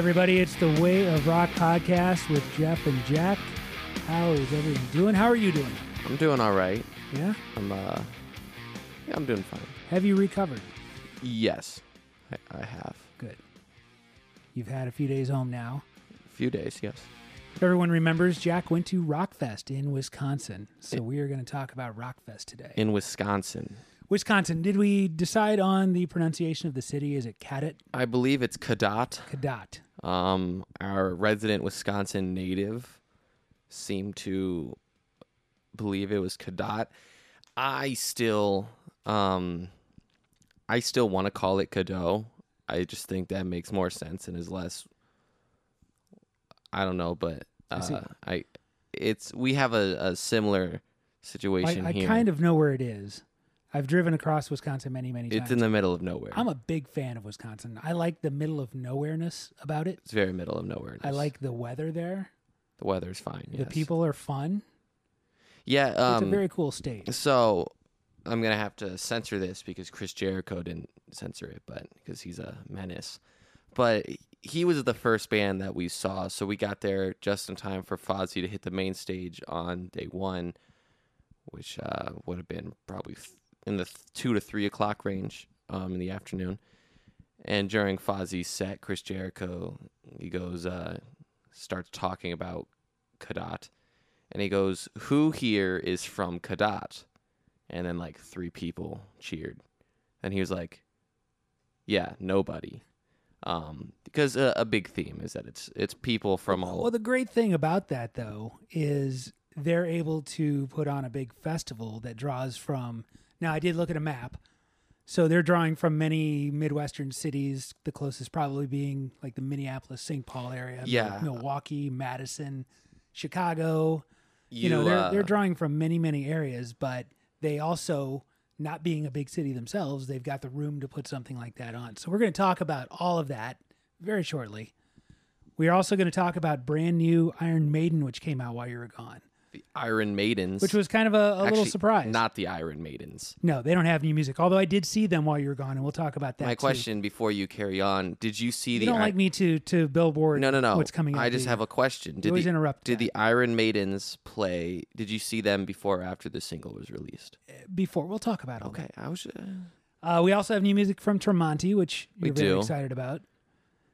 Everybody, it's the Way of Rock podcast with Jeff and Jack. How is everyone doing? How are you doing? I'm doing all right. Yeah? I'm uh, yeah, I'm doing fine. Have you recovered? Yes, I, I have Good. You've had a few days home now. a few days. Yes, everyone remembers, Jack went to Rockfest in Wisconsin. So we are going to talk about Rockfest today. in Wisconsin. Wisconsin, did we decide on the pronunciation of the city? Is it Cadott? I believe it's Cadott. Cadott. Um, our resident Wisconsin native seemed to believe it was Cadott. I still, um, I still want to call it Cadeau. I just think that makes more sense and is less. I don't know, but I uh, I, it's we have a, a similar situation I, I here. kind of know where it is. I've driven across Wisconsin many, many times. It's in the middle of nowhere. I'm a big fan of Wisconsin. I like the middle of nowhereness about it. it's very middle of nowhere. I like the weather there. the weather's fine. The yes. people are fun. Yeah. it's a Um. very cool state. so I'm gonna have to censor this because Chris Jericho didn't censor it, but because he's a menace. But he was the first band that we saw, so we got there just in time for Fozzy to hit the main stage on day one, which uh, would have been probably in the two to three o'clock range um, in the afternoon. And during Fozzy's set, Chris Jericho he goes uh, starts talking about Cadott, and he goes, "Who here is from Cadott?" And then like three people cheered, and he was like, "Yeah, nobody." Um, because a, a big theme is that it's it's people from all Well, the great thing about that, though, is they're able to put on a big festival that draws from. Now, I did look at a map. So they're drawing from many Midwestern cities, the closest probably being like the Minneapolis, St. Paul area, Yeah. Milwaukee, Madison, Chicago. You, know, they're, uh, they're drawing from many, many areas, but they also, not being a big city themselves, they've got the room to put something like that on. So we're going to talk about all of that very shortly. We are also going to talk about brand new Iron Maiden, which came out while you were gone, the Iron Maidens, which was kind of a, a little surprise. Not the Iron Maidens. no, they don't have new music. Although I did see them while you were gone, and we'll talk about that. My too. question before you carry on: Did you see the You the? don't Ir- like me to to billboard? no, no, no. What's coming? I just have a question. Did always the interrupt did that. the Iron Maidens play? Did you see them before or after the single was released? before. We'll talk about it. Okay, I was. Uh, Uh, we also have new music from Tremonti, which We you're very do. excited about,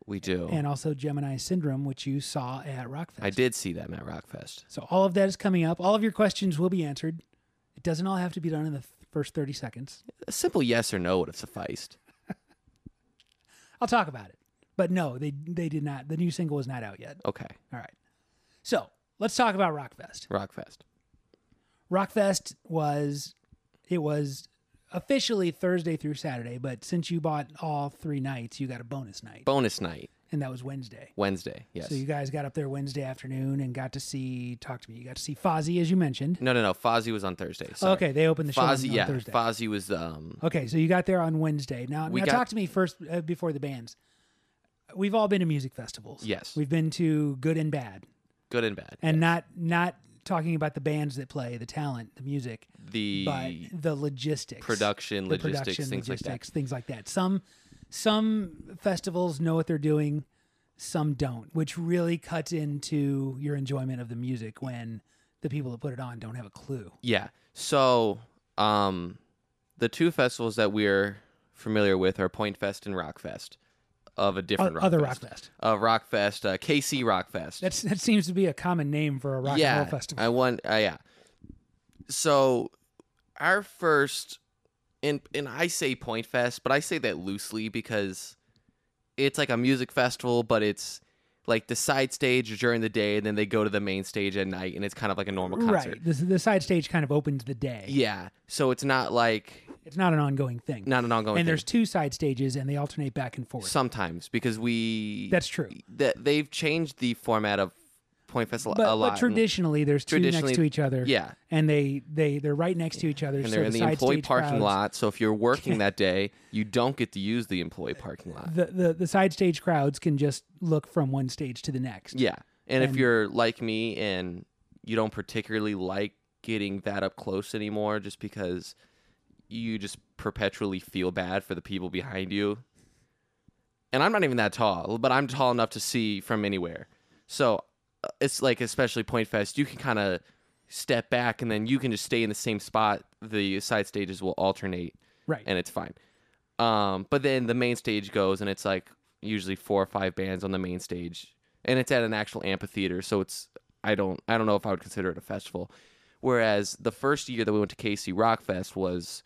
we do. and also Gemini Syndrome, which you saw at Rockfest. I did see them at Rockfest. So all of that is coming up. All of your questions will be answered. It doesn't all have to be done in the first 30 seconds. A simple yes or no would have sufficed. I'll talk about it. But no, they they did not. The new single is not out yet. Okay, All right. So let's talk about Rockfest. Rockfest. Rockfest was it was officially Thursday through Saturday, but since you bought all three nights, you got a bonus night, Bonus night, and that was Wednesday. Wednesday. Yes. So you guys got up there Wednesday afternoon and got to see. Talk to me. You got to see Fozzy, as you mentioned. no, no, no. Fozzy was on Thursday. Sorry. Okay, they opened the show on, Fozzy, on yeah. Thursday. Fozzy was um. Okay, so you got there on Wednesday. Now, We now got- talk to me first uh, before the bands. We've all been to music festivals. Yes. we've been to good and bad, Good and bad. and not not talking about the bands that play, the talent, the music, the but the logistics, production, the logistics, production, things like that. logistics, things like that. Some some festivals know what they're doing, some don't, which really cuts into your enjoyment of the music when the people that put it on don't have a clue. Yeah. So, um, the two festivals that we're familiar with are Point Fest and Rockfest, of a different O- other Rockfest. Rockfest. Of Rockfest, uh, KC Rockfest. That's that seems to be a common name for a rock yeah, and roll festival. I want. Uh, yeah. So, our first, and and I say Point Fest, but I say that loosely because it's like a music festival, but it's like the side stage during the day, and then they go to the main stage at night, and it's kind of like a normal concert. Right. The, the side stage kind of opens the day. Yeah. So it's not like It's not an ongoing thing. not an ongoing. and thing. there's two side stages and they alternate back and forth. sometimes because we That's true. that they've changed the format of Point Fest a, But, a lot. but traditionally there's two next Traditionally, to each other. yeah, And they, they they're right next to each other. and so they're in the side employee parking crowds- lot. So if you're working that day, you don't get to use the employee parking lot. The, the the side stage crowds can just look from one stage to the next. Yeah, and, And- if you're like me and you don't particularly like getting that up close anymore, just because you just perpetually feel bad for the people behind you. and I'm not even that tall, but I'm tall enough to see from anywhere. So it's like, especially Point Fest, you can kind of step back and then you can just stay in the same spot. The side stages will alternate, Right. and it's fine. Um, but then the main stage goes, and it's like usually four or five bands on the main stage, and it's at an actual amphitheater. So it's I don't I don't know if I would consider it a festival. Whereas the first year that we went to KC Rock Fest was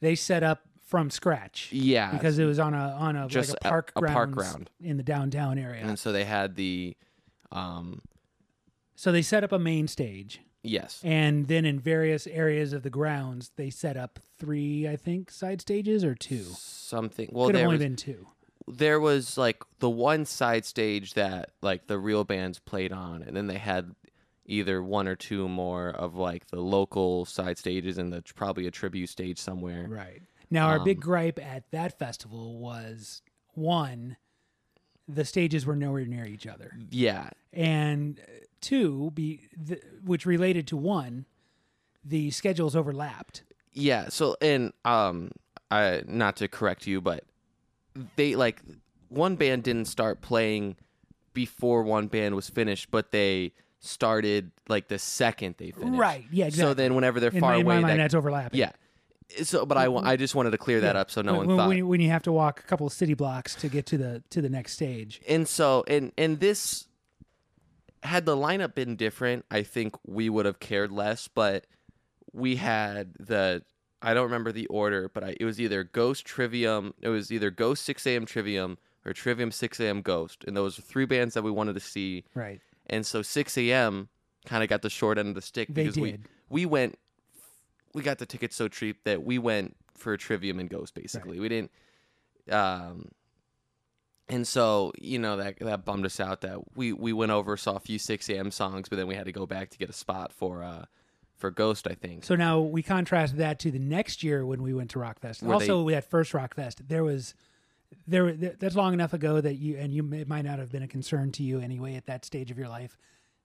they set up from scratch yeah because it was on a on a Just like a- a park a park ground. in the downtown area. and so they had the um so they set up a main stage, yes and then in various areas of the grounds, they set up three, I think, side stages or two. something well Could have only was, been two. there was like the one side stage that like the real bands played on and then they had either one or two more of like the local side stages and the probably a tribute stage somewhere Right. Now, our big Um, gripe at that festival was one, the stages were nowhere near each other, yeah and uh, two, be the, which related to one, the schedules overlapped. Yeah. So, and um, I not to correct you, but they like one band didn't start playing before one band was finished, but they started like the second they finished. Right. Yeah. Exactly. So then, whenever they're in far my, in my away, mind, that, that's overlapping. yeah. So, but I I just wanted to clear that Yeah. up so no when, one when, thought. when you, when you have to walk a couple of city blocks to get to the to the next stage. and so and and this had the lineup been different i think we would have cared less but we had the i don't remember the order but I, it was either ghost trivium it was either ghost 6 a.m trivium or trivium 6 a.m ghost and those were three bands that we wanted to see Right. and so 6 a.m kind of got the short end of the stick They because we we went we got the tickets so cheap that we went for trivium and ghost basically we didn't um and so you know that that bummed us out that we we went over saw a few 6 a.m songs but then we had to go back to get a spot for uh for ghost i think So now we contrast that to the next year when we went to Rockfest. Where also, we had first Rockfest. There was there. That's long enough ago that you and you it might not have been a concern to you anyway at that stage of your life.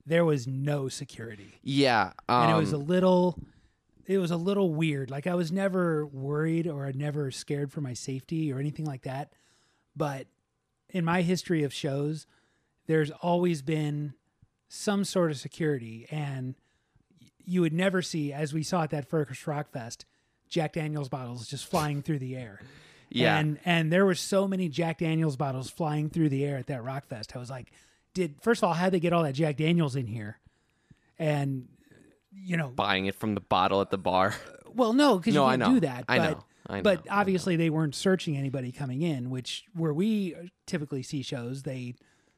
There was no security, yeah um, and it was a little. It was a little weird. Like I was never worried or never scared for my safety or anything like that. But in my history of shows, there's always been some sort of security, and you would never see, as we saw at that first Rock Fest, Jack Daniels bottles just flying through the air. yeah And and there were so many Jack Daniels bottles flying through the air at that Rock Fest. I was like, did first of all, how'd they get all that Jack Daniels in here? And you know, buying it from the bottle at the bar uh, well, no, because No, you I can't know. do that. I but, know. I But know. I know. obviously, they weren't searching anybody coming in, which where we uh, typically see shows, they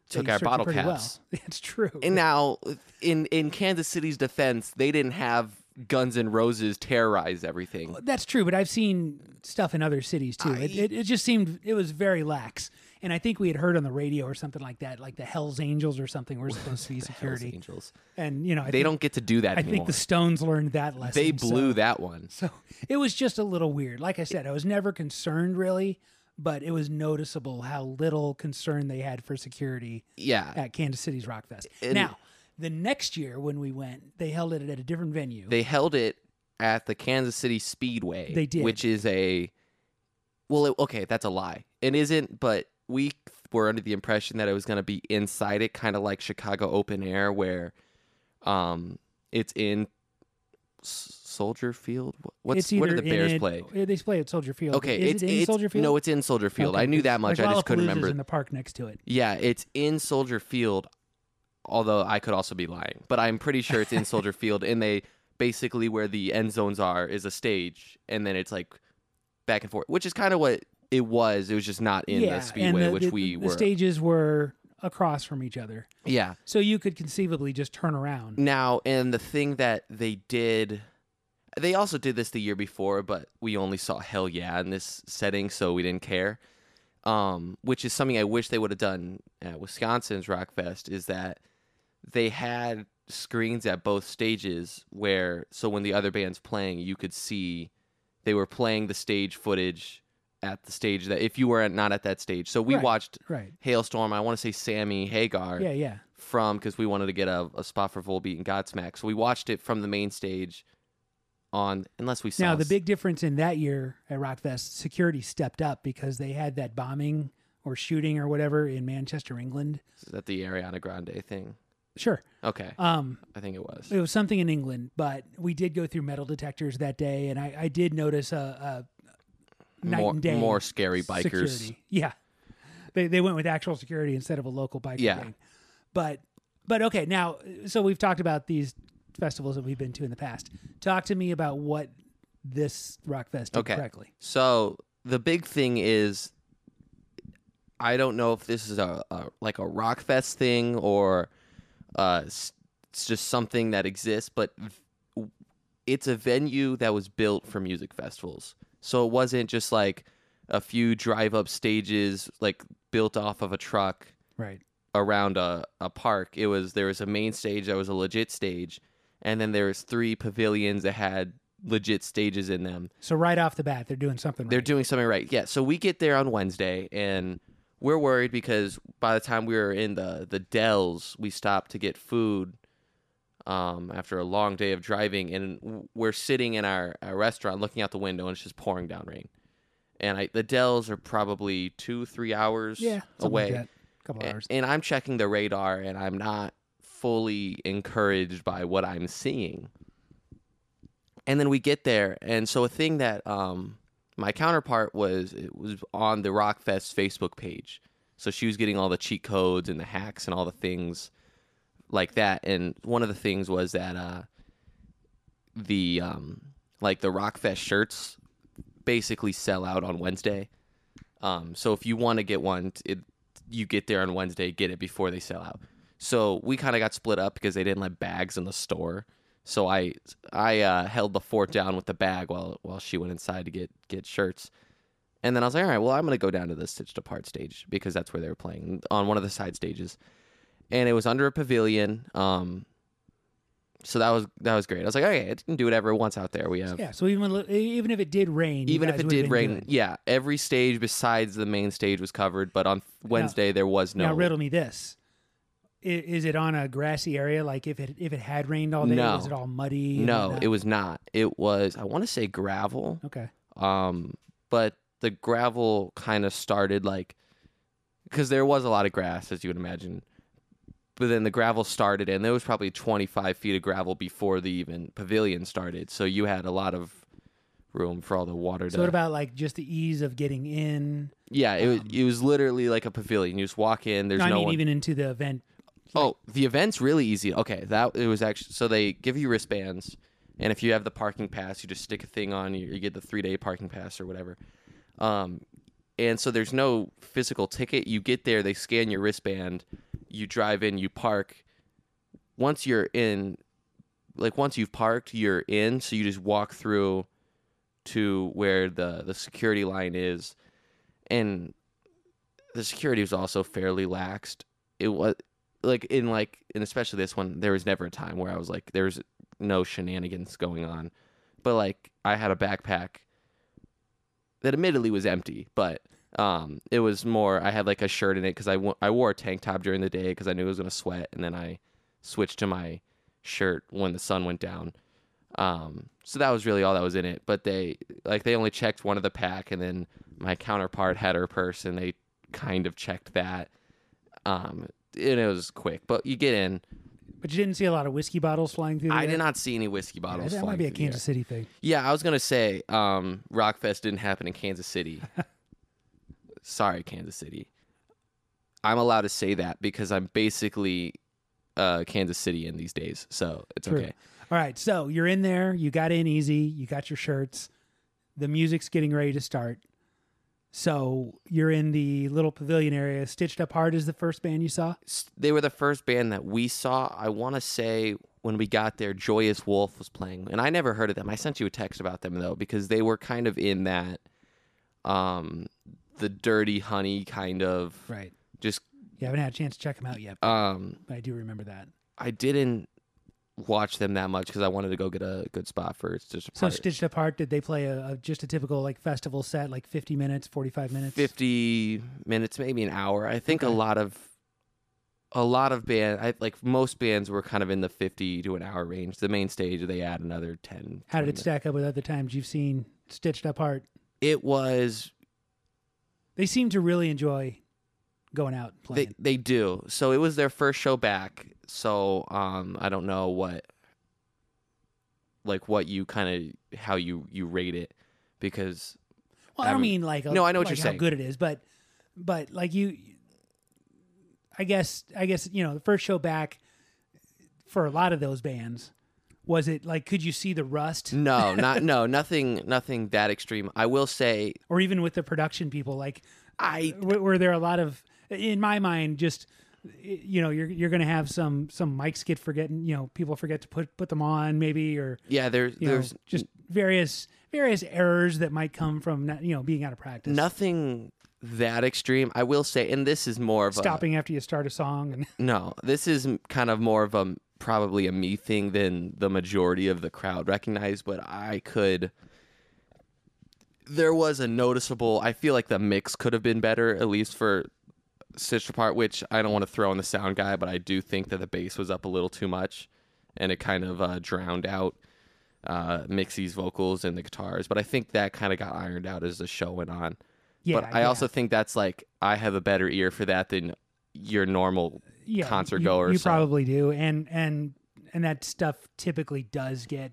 Took they our bottle caps. Well. It's true. and now in in kansas city's defense they didn't have Guns N' Roses terrorize everything That's true, but I've seen stuff in other cities too. it, it, it just seemed it was very lax, and I think we had heard on the radio or something like that, like the Hell's Angels or something were supposed to be Hells security. angels And you know, I they think, don't get to do that I anymore think the Stones learned that lesson. they blew so, that one So it was just a little weird. Like I said, I was never concerned really, but it was noticeable how little concern they had for security yeah at Kansas City's Rockfest. And- now, the next year when we went, they held it at a different venue. they held it at the Kansas City Speedway. They did. which is a well, okay, that's a lie. It isn't, but we were under the impression that it was going to be inside it, kind of like Chicago Open Air, where um, it's in S- Soldier Field. Wh- What's it's where did the Bears it- play? They play at Soldier Field. Okay, is it's it in it's Soldier Field? no, it's in Soldier Field. Okay, I knew that much. Like I just couldn't remember. in the park next to it. Yeah, it's in Soldier Field, although I could also be lying. But I'm pretty sure it's in Soldier Field, and they basically where the end zones are is a stage, and then it's like back and forth, which is kind of what it was. It was just not in yeah, the Speedway, the, which the, we the were. stages were across from each other, yeah. so you could conceivably just turn around. Now, and the thing that they did, they also did this the year before, but we only saw Hell Yeah in this setting, so we didn't care. Um, which is something I wish they would have done at Wisconsin's Rockfest. Is that they had screens at both stages where, so when the other band's playing, you could see they were playing the stage footage at the stage that if you were at, not at that stage. So we Right. watched Right? Halestorm. I want to say Sammy Hagar Yeah, yeah. from because we wanted to get a, a spot for Volbeat and Godsmack. So we watched it from the main stage on unless we saw Now the big difference in that year at Rockfest, security stepped up because they had that bombing or shooting or whatever in Manchester, England. Is that the Ariana Grande thing? Sure. Okay, Um, I think it was. it was something in England, but we did go through metal detectors that day, and I, I did notice a, a night more, and day more scary bikers. security. Yeah, they they went with actual security instead of a local biker Yeah. gang. But but okay, now so we've talked about these festivals that we've been to in the past. Talk to me about what this rock fest did Okay. correctly. So the big thing is, I don't know if this is a, a like a rock fest thing or uh, it's just something that exists, but it's a venue that was built for music festivals. So it wasn't just like a few drive up stages like built off of a truck Right. around a, a park. It was there was a main stage that was a legit stage, and then there was three pavilions that had legit stages in them. So right off the bat, they're doing something. They're right. doing something right. Yeah. So we get there on Wednesday and we're worried because by the time we were in the the Dells, we stopped to get food um, after a long day of driving, and we're sitting in our, our restaurant looking out the window, and it's just pouring down rain. And I, the Dells are probably two, three hours yeah away. Like couple hours. And I'm checking the radar and I'm not fully encouraged by what I'm seeing. And then we get there and so a thing that um my counterpart was it was on the Rockfest Facebook page. So she was getting all the cheat codes and the hacks and all the things like that and one of the things was that uh the um like the Rockfest shirts basically sell out on Wednesday. Um so if you want to get one it you get there on Wednesday, get it before they sell out. So we kind of got split up because they didn't let bags in the store. So I I uh, held the fort down with the bag while while she went inside to get get shirts. And then I was like, all right, well, I'm gonna go down to the stitched apart stage because that's where they were playing on one of the side stages, and it was under a pavilion. Um, so that was that was great. I was like, okay, it can do whatever it wants out there. We have yeah. So even even if it did rain, even if it did rain, good. yeah, every stage besides the main stage was covered. But on Wednesday there was no. Now riddle me this: Is it on a grassy area? Like if it if it had rained all day, No. was it all muddy? no, it was not. It was I want to say gravel. Okay. Um, but the gravel kind of started like because there was a lot of grass, as you would imagine. But then the gravel started, and there was probably 25 feet of gravel before the even pavilion started. So you had a lot of room for all the water So to. what about like just the ease of getting in? yeah, it was um, it was literally like a pavilion. You just walk in. There's I no mean, one. even into the event. Oh, the event's really easy. Okay, that it was actually so they give you wristbands, and if you have the parking pass, you just stick a thing on. You, you get the three day parking pass or whatever. Um, and so there's no physical ticket. You get there, they scan your wristband, you drive in, you park. Once you're in, like once you've parked, you're in. So you just walk through to where the the security line is, and the security was also fairly laxed. It was like in like and especially this one there was never a time where i was like there's no shenanigans going on but like i had a backpack that admittedly was empty but um it was more i had like a shirt in it because I I wore a tank top during the day because i knew it was going to sweat and then i switched to my shirt when the sun went down um so that was really all that was in it but they like they only checked one of the pack and then my counterpart had her purse and they kind of checked that um and it was quick but you get in But you didn't see a lot of whiskey bottles flying through. The i air? did not see any whiskey Yeah, bottles that flying might be a through the air. Kansas City thing. yeah i was gonna say um rockfest didn't happen in kansas city sorry kansas city i'm allowed to say that because i'm basically uh kansas city in these days so it's True. okay All right, so you're in there. You got in easy. You got your shirts. The music's getting ready to start. So you're in the little pavilion area. Stitched Apart is the first band you saw. They were the first band that we saw. I want to say when we got there, Joyous Wolf was playing, and I never heard of them. I sent you a text about them though because they were kind of in that, um, the dirty honey kind of Right. just. You haven't had a chance to check them out yet, Um, but I do remember that. I didn't watch them that much because I wanted to go get a good spot for it's just a So. Stitched Apart, did they play a, a just a typical like festival set, like 50 minutes, 45 minutes? 50 minutes maybe an hour i think a lot of a lot of band I like most bands were kind of in the 50 to an hour range the main stage they add another 10 How did 20 it stack up with other times you've seen Stitched Apart? it was They seem to really enjoy going out and They playing. they do. So it was their first show back. So um I don't know what like what you kind of how you you rate it because well, I don't um, mean like a, no, I know what like you're how saying. good it is, but but like you, I guess I guess you know the first show back for a lot of those bands was it like could you see the rust no, not no, nothing nothing that extreme. I will say or even with the production people like I uh, w- were there a lot of in my mind just you know you're you're gonna have some some mics get forgetting you know people forget to put put them on maybe or yeah, there's there's just various various errors that might come from not, you know being out of practice nothing that extreme. I will say and this is more of a stopping after you start a song and No, this is m- kind of more of a probably a me thing than the majority of the crowd recognized, but I could there was a noticeable I feel like the mix could have been better, at least for Stitched Apart, which I don't want to throw on the sound guy, but I do think that the bass was up a little too much and it kind of uh, drowned out uh, Mixie's vocals and the guitars. But I think that kind of got ironed out as the show went on. yeah but I yeah, also think that's like I have a better ear for that than your normal yeah, concert you, goer, you so- probably do and and and that stuff typically does get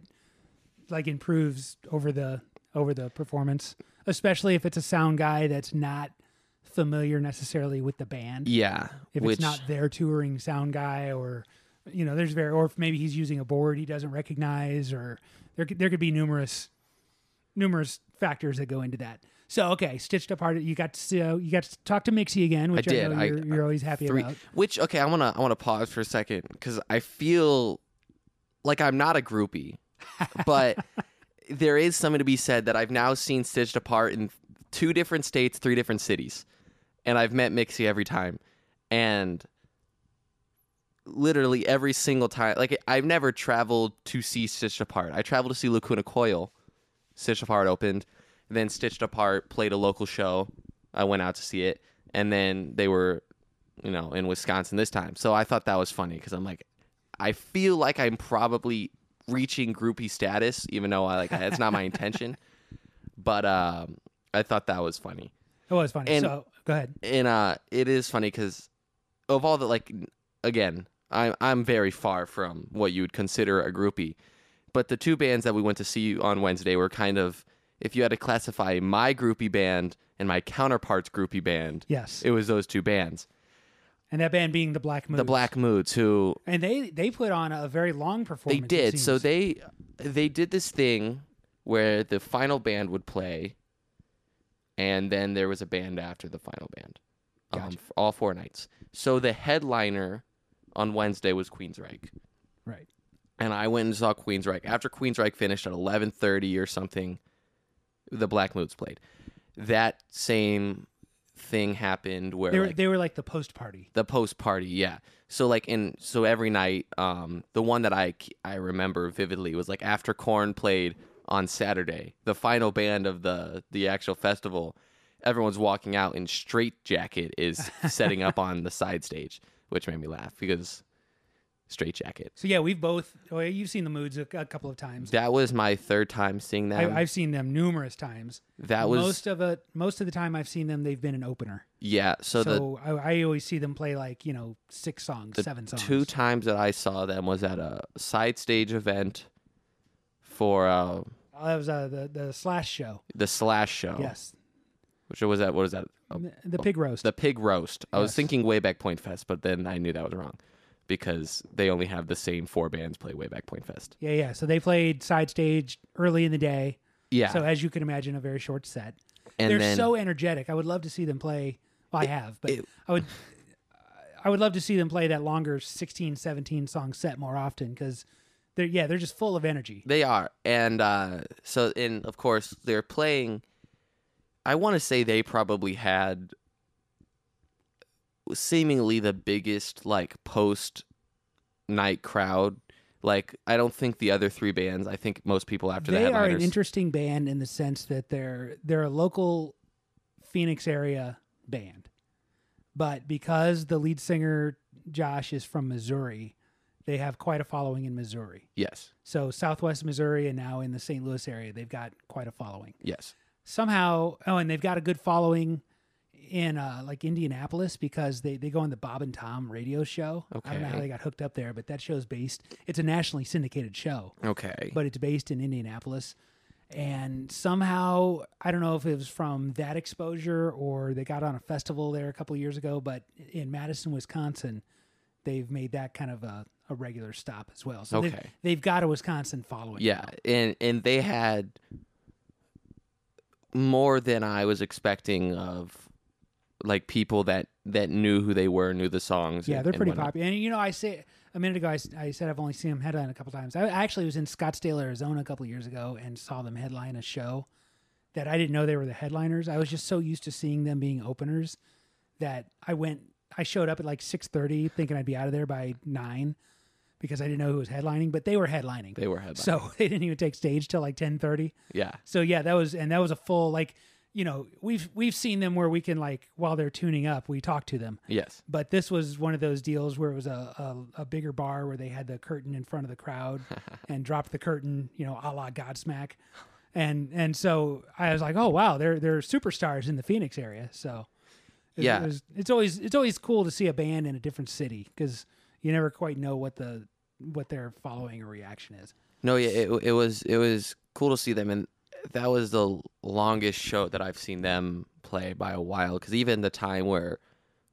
like improves over the over the performance especially if it's a sound guy that's not familiar necessarily with the band. Yeah, if which it's not their touring sound guy or you know there's very or if maybe he's using a board he doesn't recognize or there could, there could be numerous numerous factors that go into that so okay stitched apart you got to see, uh, you got to talk to mixie again which i, did. know I- you're, you're always happy three. about Which okay, I wanna I wanna pause for a second because I feel like I'm not a groupie, but there is something to be said that I've now seen stitched apart in two different states, three different cities, and I've met Mixie every time, and literally every single time, like I've never traveled to see Stitched Apart. I traveled to see Lacuna Coil. Stitched Apart opened, then Stitched Apart played a local show. I went out to see it, and then they were, you know, in Wisconsin this time. So I thought that was funny because I'm like, I feel like I'm probably reaching groupie status, even though I like it's not my intention. But um, I thought that was funny, it was funny And- so go ahead and uh, it is funny because of all the like, again, I'm I'm very far from what you would consider a groupie, but the two bands that we went to see on Wednesday were kind of, if you had to classify my groupie band and my counterpart's groupie band, yes it was those two bands, and that band being the black Moods. the Black Moods, who and they they put on a very long they performance it did. So seems. they they did this thing where the final band would play, and then there was a band after the final band, um, all four nights. So the headliner on Wednesday was Queensryche, right and I went and saw Queensryche. After Queensryche finished at eleven thirty or something, the Black Moods played. That same thing happened where they were like, they were like the post party the post party yeah so like in so every night um the one that i i remember vividly was like after Korn played on saturday the final band of the the actual festival everyone's walking out in straight jacket is setting up on the side stage which made me laugh because straight jacket so yeah we've both well, you've seen the moods a, a couple of times. That was my third time seeing them. I, I've seen them numerous times. That was most of it most of the time I've seen them they've been an opener. Yeah so, the I, I always see them play like you know six songs seven songs. two times that i saw them was at a side stage event for uh oh, that was uh, the the slash show. The slash show. Yes. Which was that what was that? The, the pig roast. Oh. the pig roast. I was thinking way back point fest but then i knew that was wrong because they only have the same four bands play wayback point fest yeah yeah so they played side stage early in the day yeah so as you can imagine a very short set and they're then so energetic. I would love to see them play. Well, I have, but it- I would. I would love to see them play that longer 16, 17 song set more often because they're yeah they're just full of energy. they are and uh so and of course they're playing i want to say they probably had seemingly the biggest like post night crowd like i don't think the other three bands i think most people after the They are an interesting band in the sense that they're they're a local Phoenix area band, but because the lead singer Josh is from Missouri, they have quite a following in Missouri. yes So Southwest Missouri and now in the St. Louis area, they've got quite a following. yes somehow oh and they've got a good following in uh, like Indianapolis because they, they go on the Bob and Tom radio show. Okay. I don't know how they got hooked up there, but that show's based. It's a nationally syndicated show, Okay. but it's based in Indianapolis. And somehow, I don't know if it was from that exposure or they got on a festival there a couple years ago, but in Madison, Wisconsin, they've made that kind of a, a regular stop as well. So they've, Okay. they've got a Wisconsin following. Yeah, now. and and they had more than I was expecting of like people that that knew who they were, knew the songs. Yeah, and- they're and pretty whatnot. popular. And you know, I say a minute ago, I, I said I've only seen them headline a couple times. I actually was in Scottsdale, Arizona, a couple years ago, and saw them headline a show that I didn't know they were the headliners. I was just so used to seeing them being openers that I went. I showed up at like six thirty, thinking I'd be out of there by nine because I didn't know who was headlining, but they were headlining. They were headlining. so they didn't even take stage till like ten thirty. yeah, So yeah, that was and that was a full like you know we've we've seen them where we can like while they're tuning up we talk to them yes, but this was one of those deals where it was a, a, a bigger bar where they had the curtain in front of the crowd and dropped the curtain, you know, a la Godsmack. And and so I was like, oh wow, they're they're superstars in the Phoenix area. So it, Yeah. it was, it's always it's always cool to see a band in a different city because you never quite know what the what their following or reaction is. no, yeah, it it was it was cool to see them, and that was the longest show that I've seen them play by a while. Because even the time where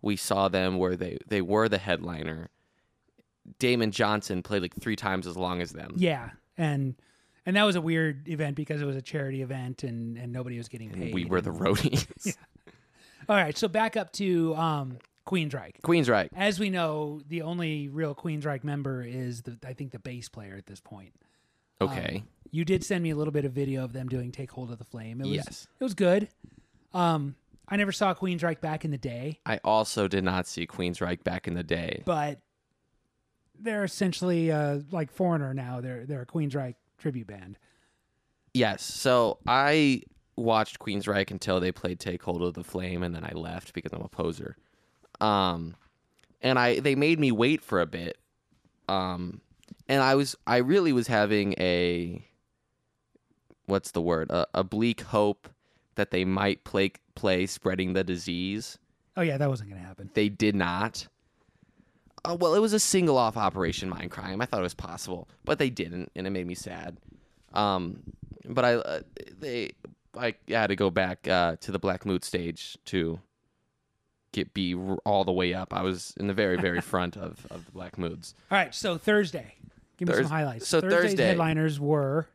we saw them, where they they were the headliner, Damon Johnson played like three times as long as them. Yeah, and and that was a weird event because it was a charity event and and nobody was getting paid. And we were the roadies. All right, so back up to um, Queensryche. Queensryche. As we know, the only real Queensryche member is the I think the bass player at this point. Okay. You did send me a little bit of video of them doing "Take Hold of the Flame." It was, Yes. it was good. Um, I never saw Queensryche back in the day, I also did not see Queensryche back in the day. but they're essentially uh, like Foreigner now. They're they're a Queensryche tribute band. Yes. So I watched Queensryche until they played Take Hold of the Flame, and then I left because I'm a poser. Um, and I they made me wait for a bit. Um, and I was I really was having a what's the word a, a bleak hope that they might play play spreading the disease. Oh yeah, that wasn't going to happen. They did not. Uh, well, it was a single off Operation Mindcrime. I thought it was possible, but they didn't, and it made me sad. Um, but I uh, they I had to go back uh, to the Black Mood stage to get be all the way up. I was in the very very front of, of the Black Moods. All right, so Thursday, give me Thurs- some highlights. so Thursday's Thursday- headliners were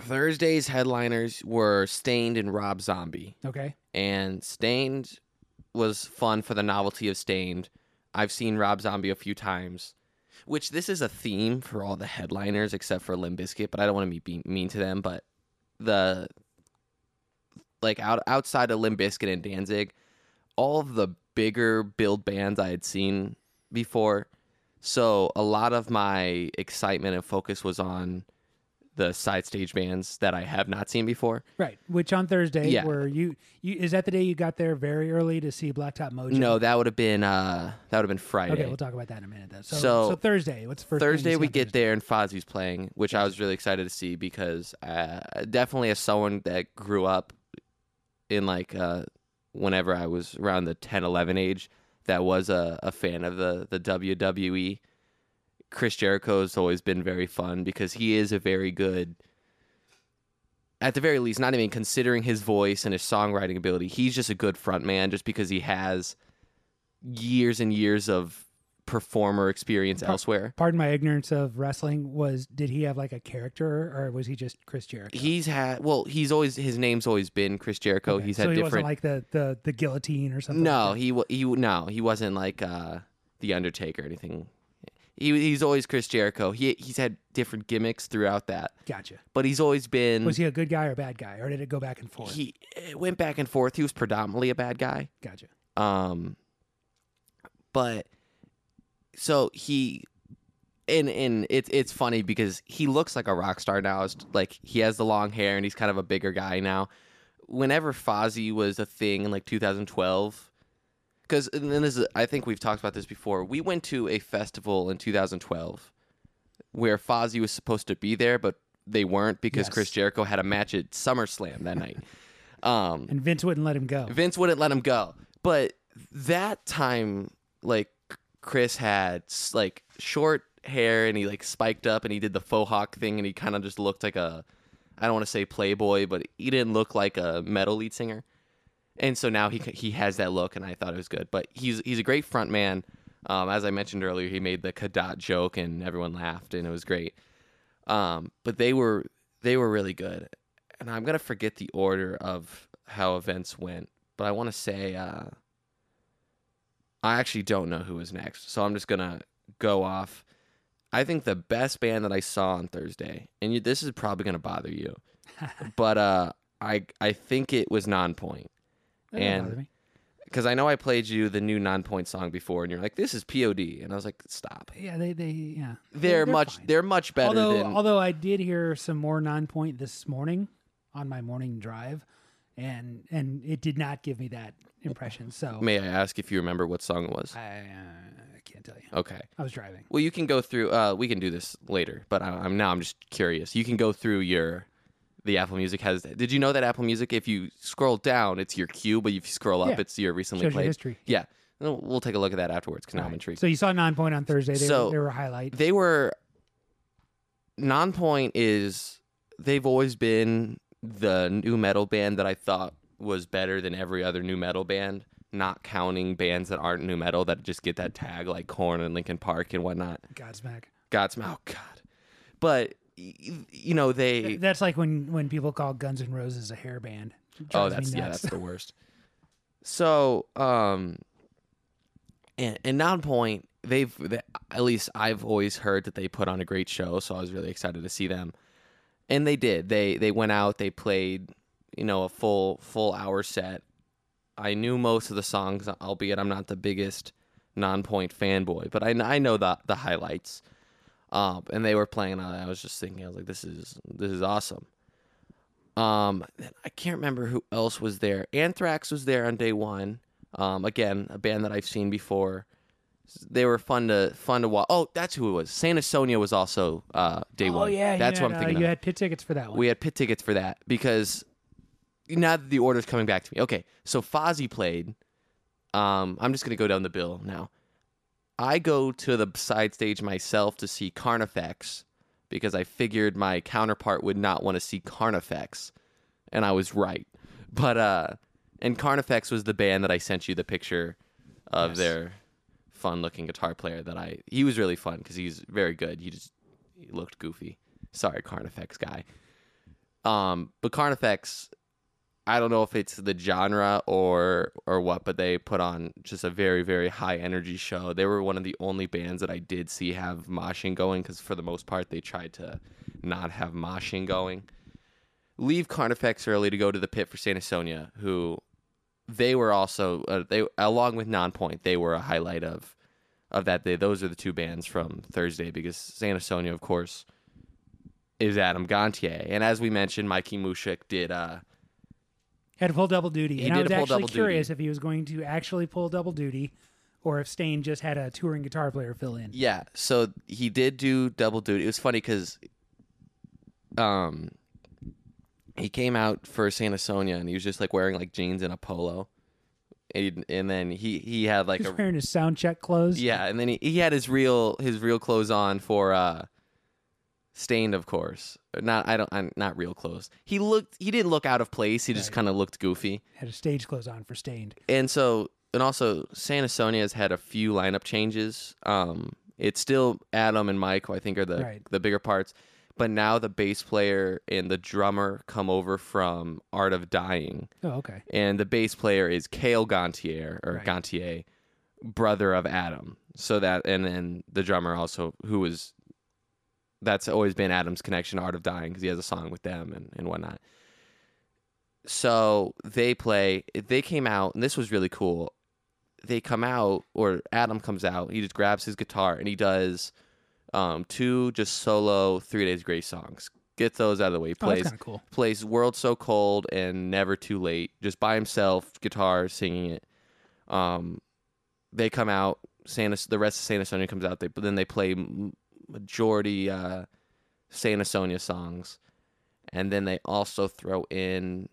Thursday's headliners were Staind and Rob Zombie. okay. and Staind was fun for the novelty of Staind. I've seen Rob Zombie a few times, which this is a theme for all the headliners except for Limp Bizkit, but I don't want to be mean to them. But the like out outside of Limp Bizkit and Danzig, all of the bigger build bands I had seen before. So a lot of my excitement and focus was on the side stage bands that I have not seen before. Right, which on Thursday Yeah. were you, you is that the day you got there very early to see Blacktop Mojo? No, that would have been uh that would have been Friday. Okay, we'll talk about that in a minute. Though. So, So, so Thursday, what's the first? Thursday we get Thursday? there and Fozzy's playing, which I was really excited to see because uh, definitely as someone that grew up in like uh whenever I was around the 10 11 age that was a, a fan of the the WWE. Chris Jericho has always been very fun because he is a very good at the very least, not even considering his voice and his songwriting ability, he's just a good front man just because he has years and years of performer experience Par- elsewhere. Pardon my ignorance of wrestling. Was did he have like a character, or was he just Chris Jericho? He's had well, he's always his name's always been Chris Jericho. Okay, He's so had he different wasn't like the the the guillotine or something. No, like he he no, he wasn't like uh the Undertaker or anything. He he's always Chris Jericho. He he's had different gimmicks throughout that, gotcha. but he's always been Was he a good guy or a bad guy, or did it go back and forth? he it went back and forth. He was predominantly a bad guy. gotcha. Um, but so he, and and it's it's funny because he looks like a rock star now. It's like he has the long hair and he's kind of a bigger guy now. Whenever Fozzy was a thing in like 2012, because and then this is, I think we've talked about this before. We went to a festival in 2012 where Fozzy was supposed to be there, but they weren't because Yes. Chris Jericho had a match at SummerSlam that night. Um, And Vince wouldn't let him go. Vince wouldn't let him go. But that time, like Chris had like short hair and he like spiked up and he did the faux hawk thing and he kind of just looked like a, I don't want to say playboy, but he didn't look like a metal lead singer. And so now he he has that look and I thought it was good. But he's he's a great front man. Um, as I mentioned earlier, he made the Cadott joke and everyone laughed and it was great. Um, but they were they were really good, and I'm gonna forget the order of how events went, but I want to say uh, I actually don't know who was next, so I'm just gonna go off. I think the best band that I saw on Thursday, and you, this is probably gonna bother you, but uh, I I think it was Nonpoint That and- because I know I played you the new Nonpoint song before, and you're like, "This is POD," and I was like, "Stop." yeah, they they yeah. They're, much fine. they're much better although than although I did hear some more Nonpoint this morning on my morning drive, and and it did not give me that impression. So May I ask if you remember what song it was? I, uh, I can't tell you. Okay. I was driving. Well, you can go through. Uh, we can do this later, but I, I'm now. I'm just curious. You can go through your. The Apple Music has. Did you know that Apple Music, if you scroll down, it's your queue, but if you scroll up, Yeah. it's your recently Shows your played. history. Yeah, we'll we'll take a look at that afterwards. Because now I'm intrigued. So you saw Nonpoint on Thursday. They, So- were, they were a highlight. they were. Nonpoint is. They've always been the nu metal band that I thought was better than every other nu metal band. Not counting bands that aren't nu metal that just get that tag like Korn and Linkin Park and whatnot. Godsmack. Godsmack. Oh God. But you know they. That's like when when people call Guns N' Roses a hair band. Oh, that's yeah, that's the worst. So, um, and and Nonpoint, they've they, at least I've always heard that they put on a great show, so I was really excited to see them, and they did. They they went out, they played, you know, a full full hour set. I knew most of the songs, albeit I'm not the biggest Nonpoint fanboy, but I I know the the highlights. Um, and they were playing. I was just thinking, I was like, this is this is awesome. Um, I can't remember who else was there. Anthrax was there on day one. Um, again, a band that I've seen before. They were fun to fun to watch. Oh, that's who it was. Saint Asonia was also uh, day oh one. yeah, that's had, what I'm uh, thinking You of. had pit tickets for that one. We had pit tickets for that because now that the order's coming back to me. Okay, so Fozzy played. Um, I'm just gonna go down the bill now. I go to the side stage myself to see Carnifex because I figured my counterpart would not want to see Carnifex, and I was right. But uh, and Carnifex was the band that I sent you the picture of Yes. their fun-looking guitar player. That I he was really fun because he's very good. He just he looked goofy. Sorry, Carnifex guy. Um, but Carnifex, I don't know if it's the genre or or what, but they put on just a very very high energy show. They were one of the only bands that I did see have moshing going because for the most part they tried to not have moshing going. Leave Carnifex early to go to the pit for Saint Asonia, who they were also uh, they along with Nonpoint they were a highlight of of that day. Those are the two bands from Thursday because Saint Asonia, of course, is Adam Gontier, and as we mentioned, Mikey Mushok did. uh had to pull double duty, He and I was actually curious if he was going to actually pull double duty, or if Stain just had a touring guitar player fill in. Yeah, so he did do double duty. It was funny because, um, he came out for Saint Asonia and he was just like wearing like jeans and a polo, and, and then he he had like He's a wearing his sound check clothes. yeah, and then he, he had his real his real clothes on for uh, Staind, of course. Not I don't I'm not real clothes. He looked he didn't look out of place. He just Right. kind of looked goofy. had a stage clothes on for Staind. and so and also Saint Asonia has had a few lineup changes. Um, it's still Adam and Mike, who I think are the Right. the bigger parts, but now the bass player and the drummer come over from Art of Dying, Oh, okay. and the bass player is Cale Gontier or Right. Gontier, brother of Adam. So that and then the drummer also who was that's always been Adam's connection Art of Dying because he has a song with them and, and whatnot. So they play. They came out, and this was really cool. They come out, or Adam comes out. He just grabs his guitar and he does um, two just solo Three Days Grace songs. Get those out of the way. Oh, that's Plays of cool. plays World So Cold and Never Too Late just by himself, guitar, singing it. Um, they come out. Santa, the rest of Saint Asonia comes out. They but then they play majority uh, Saint Asonia songs, and then they also throw in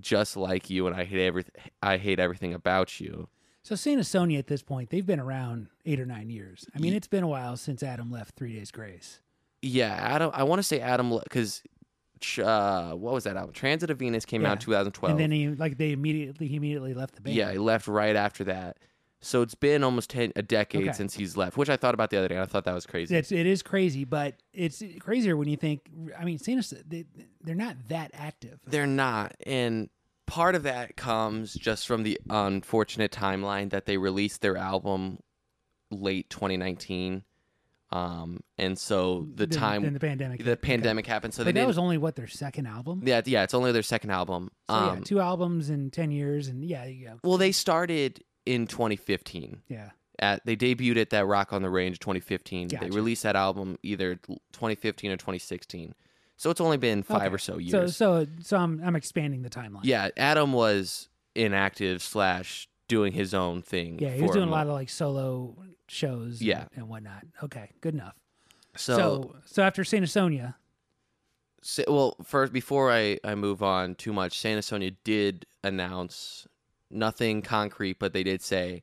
just like you, and I hate everything. I hate everything about you. So Saint Asonia at this point, they've been around eight or nine years. I mean, it's been a while since Adam left Three Days Grace. Yeah, Adam. I want to say Adam because uh, what was that album? Transit of Venus came out in 2012. And then he like they immediately he immediately left the band. yeah, he left right after that. So it's been almost 10, a decade Okay. since he's left, which I thought about the other day. and I thought that was crazy. It's it is crazy, but it's crazier when you think. I mean, Saint they, they're not that active. They're not. And part of that comes just from the unfortunate timeline that they released their album late 2019. Um, and so the Then- time then the pandemic. the hit. Okay. pandemic happened, so they But that was only what their second album. yeah, yeah, it's only their second album. So um, yeah, two albums in ten years, and yeah, yeah, well, they started in 2015. yeah. At they debuted at that Rock on the Range 2015. They released that album either 2015 or 2016. So it's only been five Okay. or so years. So so so I'm I'm expanding the timeline. Yeah, Adam was inactive slash doing his own thing. yeah. He was doing a lot of like solo shows. Yeah. and, whatnot. Okay, good enough. So, So so, after Saint Asonia, well, first before I I move on too much, Saint Asonia did announce nothing concrete, but they did say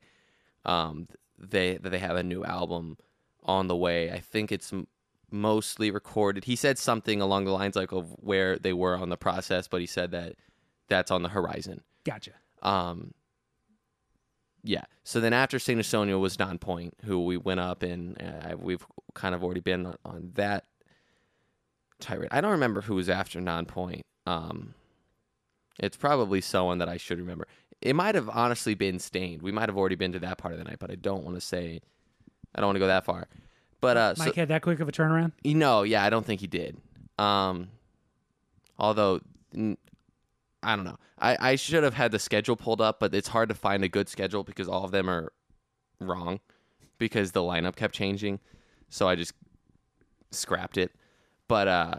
um they that they have a new album on the way. I think it's m- mostly recorded. He said something along the lines like of where they were on the process, but he said that that's on the horizon. gotcha. Um, yeah. So then after Saint Asonia was Nonpoint, who we went up and uh, we've kind of already been on, on that tirade. I don't remember who was after Nonpoint. Um, it's probably someone that I should remember. It might have honestly been Staind. We might have already been to that part of the night, but I don't want to say. I don't want to go that far. But uh, so, Mike had that quick of a turnaround. you know, yeah, I don't think he did. Um, although n- I don't know, I I should have had the schedule pulled up, but it's hard to find a good schedule because all of them are wrong because the lineup kept changing. So I just scrapped it. But uh,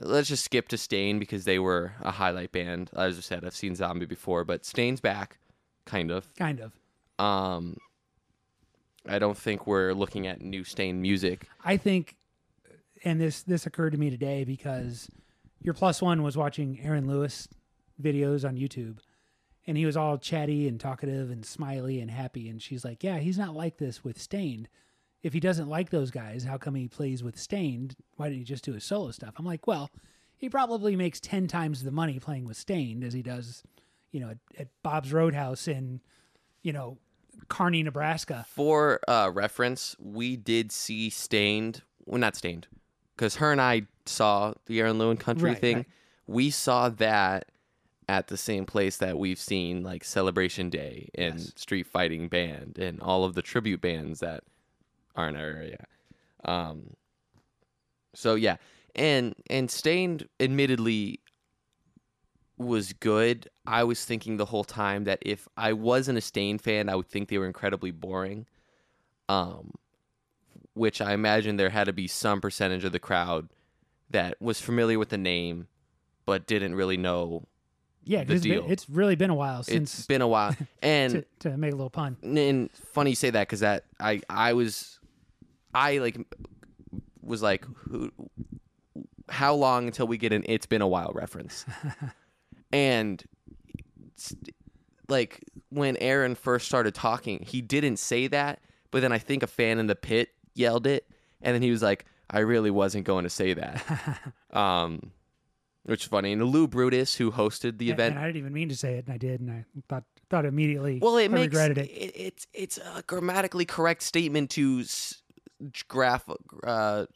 let's just skip to Staind because they were a highlight band. As I said, I've seen Zombie before, but Staind's back, kind of. Kind of. Um, I don't think we're looking at new Staind music. I think, and this this occurred to me today because your plus one was watching Aaron Lewis videos on YouTube, and he was all chatty and talkative and smiley and happy, and she's like, "Yeah, he's not like this with Staind. If he doesn't like those guys, how come he plays with Staind? Why didn't he just do his solo stuff?" I'm like, "Well, he probably makes ten times the money playing with Staind as he does, you know, at, at Bob's Roadhouse in, you know." Kearney, Nebraska. For uh, reference, we did see Staind. Well, not Staind, because her and I saw the Aaron Lewis country Right, thing. right. We saw that at the same place that we've seen like Celebration Day and Yes. Street Fighting Band and all of the tribute bands that are in our area. Um, so yeah, and and Staind, admittedly, was good. I was thinking the whole time that if I wasn't a Staind fan, I would think they were incredibly boring. Um, which I imagine there had to be some percentage of the crowd that was familiar with the name, but didn't really know. Yeah, The it's, been- deal. it's really been a while It's been a while, and to, to make a little pun. and funny you say that because that I I was I like was like who how long until we get an it's been a while reference and like when Aaron first started talking he didn't say that but then I think a fan in the pit yelled it and then he was like I really wasn't going to say that um which is funny and Lou Brutus who hosted the event I didn't even mean to say it, and I did, and I thought thought immediately. Well, it I makes regretted it. it. it's it's a grammatically correct statement to s- graph uh,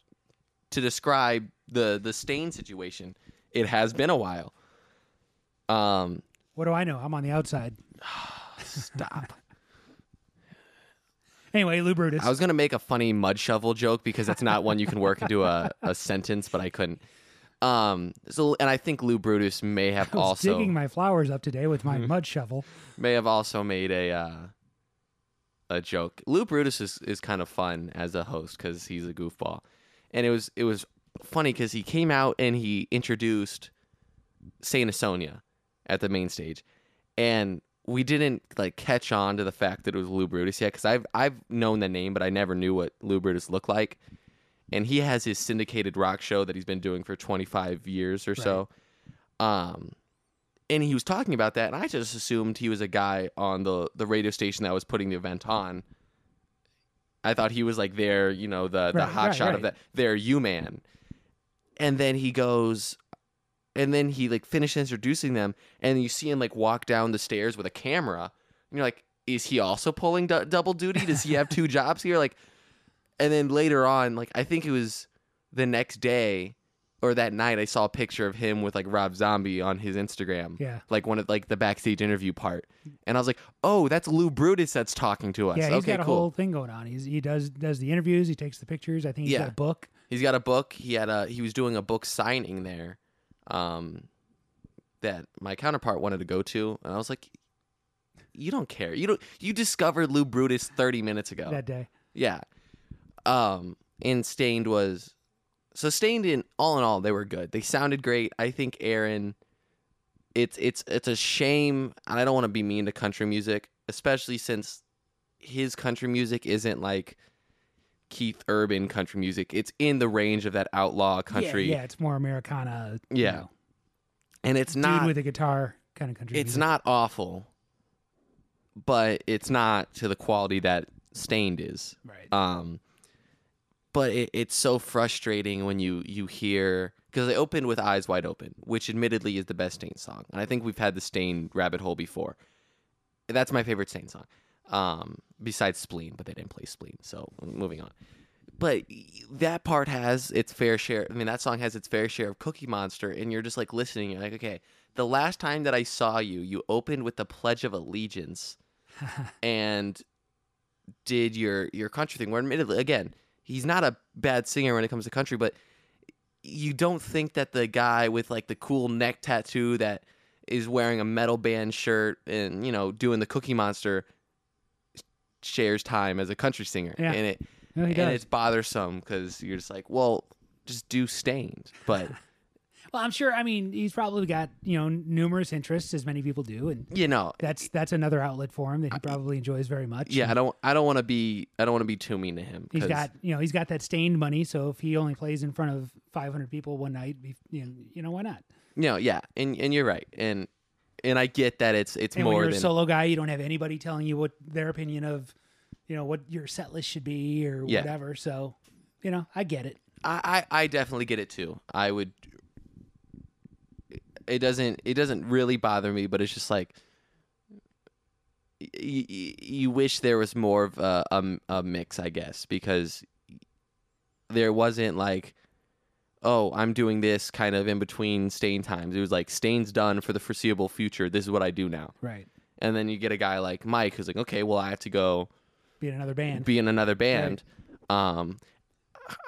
to describe the the Staind situation. It has been a while. Um, What do I know? I'm on the outside. stop. Anyway, Lou Brutus. I was gonna make a funny mud shovel joke because that's not one you can work into a, a sentence, but I couldn't. Um, so and I think Lou Brutus may have I was also digging my flowers up today with Mm-hmm. my mud shovel. may have also made a uh, a joke. Lou Brutus is, is kind of fun as a host because he's a goofball, and it was it was funny because he came out and he introduced Saint Asonia at the main stage, and we didn't like catch on to the fact that it was Lou Brutus yet because I've I've known the name but I never knew what Lou Brutus looked like, and he has his syndicated rock show that he's been doing for 25 years or so. Um, and he was talking about that, and I just assumed he was a guy on the the radio station that was putting the event on. I thought he was like their, you know, the the Right, hot right, shot of that their U man. And then he goes and then he like finished introducing them and you see him like walk down the stairs with a camera and you're like is he also pulling du- double duty does he have two jobs here like and then later on like i think it was the next day or that night i saw a picture of him with like rob zombie on his instagram Yeah. like one of like the backstage interview part and i was like oh that's lou brutus that's talking to us Yeah, he's okay got a cool whole thing going on. He's he does does the interviews, he takes the pictures. I think he's Yeah. got a book. He's got a book. He had a he was doing a book signing there, um, that my counterpart wanted to go to, and I was like, "You don't care. You don't. You discovered Lou Brutus thirty minutes ago. that day. yeah." Um, and Staind was so Staind in all in all they were good. They sounded great. I think Aaron. It's it's it's a shame, and I don't want to be mean to country music, especially since his country music isn't like Keith Urban country music. It's in the range of that outlaw country, Yeah, yeah, it's more Americana. you Yeah. know, and it's dude not with a guitar kind of country. it's music. not awful, but it's not to the quality that Staind is. right. Um, but it, it's so frustrating when you you hear because they opened with Eyes Wide Open, which admittedly is the best Staind song, and I think we've had the Staind rabbit hole before. That's my favorite Staind song, um, besides Spleen, but they didn't play Spleen, so moving on. But that part has its fair share. I mean, that song has its fair share of Cookie Monster, and you're just like listening. You're like, okay, the last time that I saw you, you opened with the Pledge of Allegiance, and did your your country thing. Where admittedly, again, he's not a bad singer when it comes to country, but you don't think that the guy with like the cool neck tattoo that is wearing a metal band shirt and you know doing the Cookie Monster shares time as a country singer, Yeah. and it No, and it's bothersome because you're just like, well, just do Staind, but Well, I'm sure. I mean, he's probably got you know numerous interests, as many people do, and you know, that's that's another outlet for him that he probably enjoys very much. yeah, I don't, I don't want to be, I don't want to be too mean to him. He's got you know he's got that Staind money, so if he only plays in front of 500 people one night, you know, you know why not? you know, yeah, and and you're right, and and I get that it's it's And when more you're than a solo guy, you don't have anybody telling you what their opinion of, you know, what your set list should be or Yeah. whatever. So, you know, I get it. I, I I definitely get it too. I would. It doesn't. It doesn't really bother me, but it's just like. y- y- You wish there was more of a, a a mix, I guess, because there wasn't like, oh, I'm doing this kind of in between Staind times. It was like Staind's done for the foreseeable future. This is what I do now. Right. And then you get a guy like Mike who's like, okay, well, I have to go Be in another band. be in another band. Um,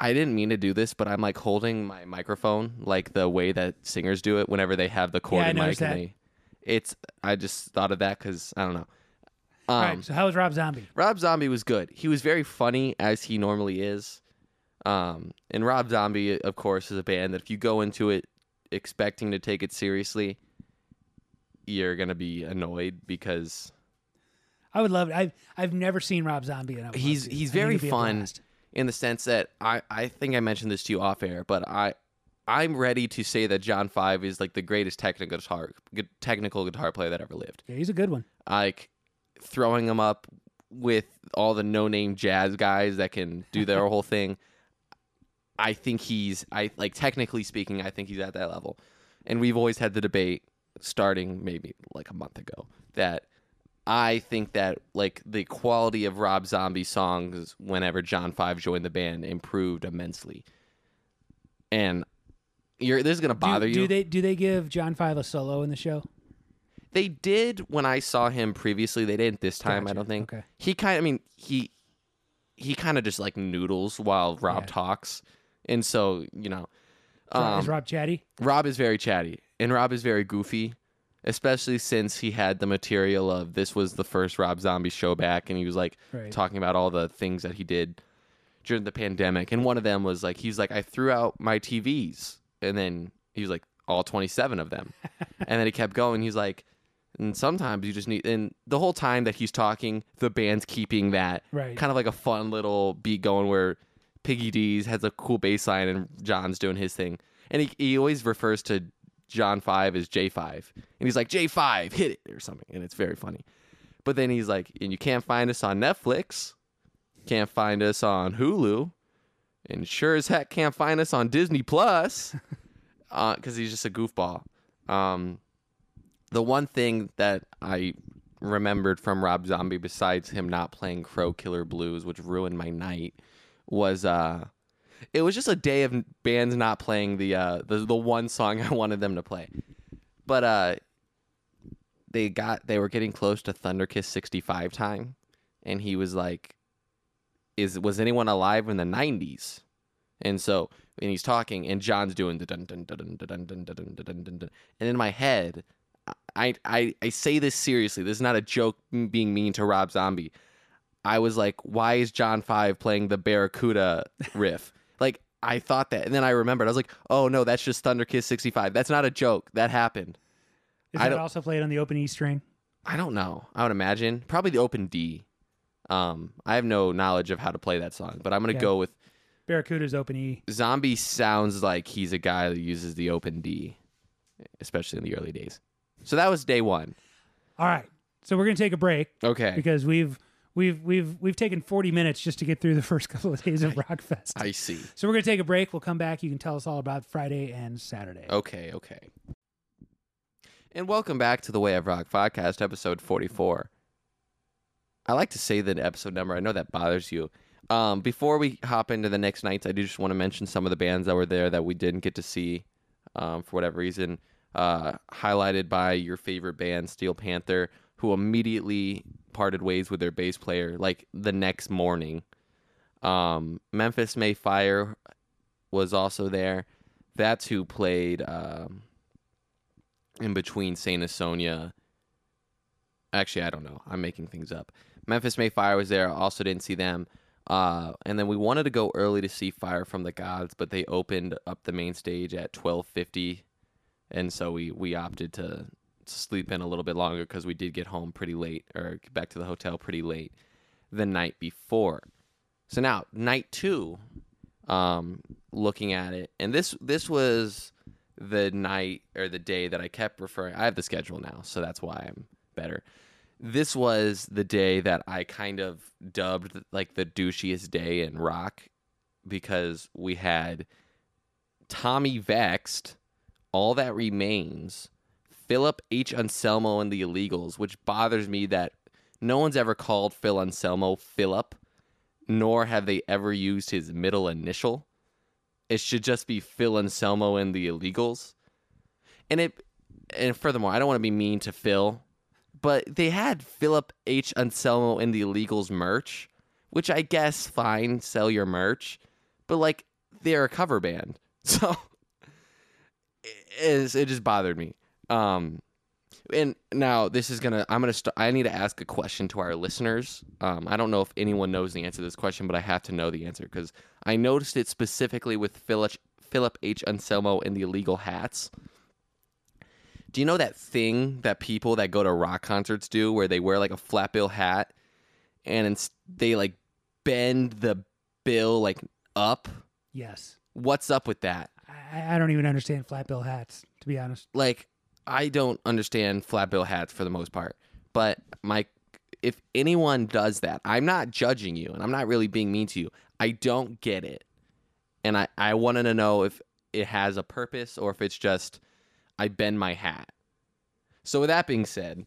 I didn't mean to do this, but I'm like holding my microphone like the way that singers do it whenever they have the I corded mic. And they, it's I just thought of that because I don't know. Um, All right. So how was Rob Zombie? Rob Zombie was good. He was very funny as he normally is. Um, and Rob Zombie, of course, is a band that if you go into it expecting to take it seriously, you're gonna be annoyed because I would love it. I've I've never seen Rob Zombie, and I would love he's he's very it'd be a fun. In the sense that I I think I mentioned this to you off air, but I I'm ready to say that John Five is like the greatest technical guitar technical guitar player that ever lived. Yeah, he's a good one. Like throwing him up with all the no name jazz guys that can do their whole thing. I think he's I like technically speaking, I think he's at that level. And we've always had the debate starting maybe like a month ago that I think that like the quality of Rob Zombie songs whenever John Five joined the band improved immensely. And you're this is gonna bother do, you. Do they do they give John Five a solo in the show? They did when I saw him previously. They didn't this time. I don't think. Okay. He kind. Of, I mean, he he kind of just like noodles while Rob Yeah. talks, and so you know, Is Rob- is um, Rob chatty? Rob is very chatty, and Rob is very goofy, especially since he had the material of this was the first Rob Zombie show back, and he was like Right. talking about all the things that he did during the pandemic, and one of them was like he's like I threw out my TVs, and then he was like all twenty seven of them, and then he kept going. He's like. And sometimes you just need, and the whole time that he's talking, the band's keeping that Right. kind of like a fun little beat going where Piggy D's has a cool bass line and John's doing his thing. And he, he always refers to John Five is J Five, and he's like J Five, hit it or something, and it's very funny. But then he's like, and you can't find us on Netflix, can't find us on Hulu, and sure as heck can't find us on Disney Plus, because he's just a goofball. Um, the one thing that I remembered from Rob Zombie, besides him not playing Crow Killer Blues, which ruined my night, was uh, it was just a day of bands not playing the uh the the one song I wanted them to play. But uh, they got they were getting close to Thunderkiss 65 time, and he was like, "Is was anyone alive in the 90s?" And so and he's talking, and John's doing the dun dun dun dun dun dun dun dun dun dun dun, and in my head, I I I say this seriously. This is not a joke being mean to Rob Zombie. I was like, why is John Five playing the Barracuda riff? I thought that, and then I remembered. I was like, oh no, that's just Thunderkiss 65. That's not a joke. That happened. Is I that also played on the open E string? I don't know. I would imagine probably the open D. Um, I have no knowledge of how to play that song, but I'm gonna Yeah. go with Barracuda's open E. Zombie. Sounds like he's a guy that uses the open D, especially in the early days. So that was day one. All right. So we're gonna take a break Okay, because we've we've we've we've taken 40 minutes just to get through the first couple of days of Rockfest. I see. So we're gonna take a break. We'll come back. You can tell us all about Friday and Saturday. Okay, okay. And welcome back to the Way of Rock podcast, episode 44. I like to say the episode number. I know that bothers you. Um, before we hop into the next nights, I do just want to mention some of the bands that were there that we didn't get to see um, for whatever reason. Uh, highlighted by your favorite band, Steel Panther, who immediately parted ways with their bass player like the next morning. Um, Memphis May Fire was also there. That's who played um, in between Saint Asonia. Actually, I don't know. I'm making things up. Memphis May Fire was there. I also didn't see them. Uh, and then we wanted to go early to see Fire from the Gods, but they opened up the main stage at 12:50, and so we we opted to sleep in a little bit longer because we did get home pretty late or back to the hotel pretty late the night before. So now night two, um, looking at it, and this this was the night or the day that I kept referring. I have the schedule now, so that's why I'm better. This was the day that I kind of dubbed like the douchiest day in rock because we had Tommy Vext, All That Remains, Philip H. Anselmo and the Illegals, which bothers me that no one's ever called Phil Anselmo Philip, nor have they ever used his middle initial. It should just be Phil Anselmo and the Illegals. And it and furthermore, I don't want to be mean to Phil, but they had Philip H. Anselmo and the Illegals merch, which I guess fine, sell your merch, but like they're a cover band. So it, just bothered me. Um and now this is gonna i'm gonna st- i need to ask a question to our listeners. Um, i don't know if anyone knows the answer to this question but i have to know the answer because i noticed it specifically with philip, philip h. Anselmo and the illegal hats. Do you know that thing that people that go to rock concerts do where they wear like a flat bill hat and ins- they like bend the bill like up? Yes. what's up with that? I, I don't even understand flat bill hats, to be honest. like I don't understand flat bill hats for the most part. But my if anyone does that, I'm not judging you and I'm not really being mean to you. I don't get it. And I, I wanted to know if it has a purpose or if it's just I bend my hat. So with that being said,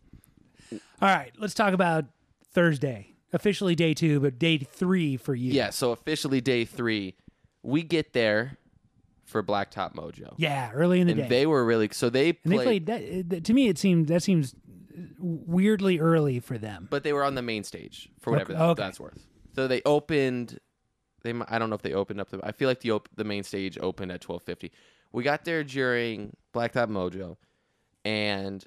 All right, let's talk about Thursday. Officially day two, but day three for you. yeah, so officially day three, we get there for Blacktop Mojo. Yeah, early in the and day. they were really so they and they played, played that, uh, that- to me it seemed that seems weirdly early for them. but they were on the main stage for whatever Okay, that- that's worth. So they opened. They I don't know if they opened up the. I feel like the op- the main stage opened at twelve fifty. We got there during Blacktop Mojo, and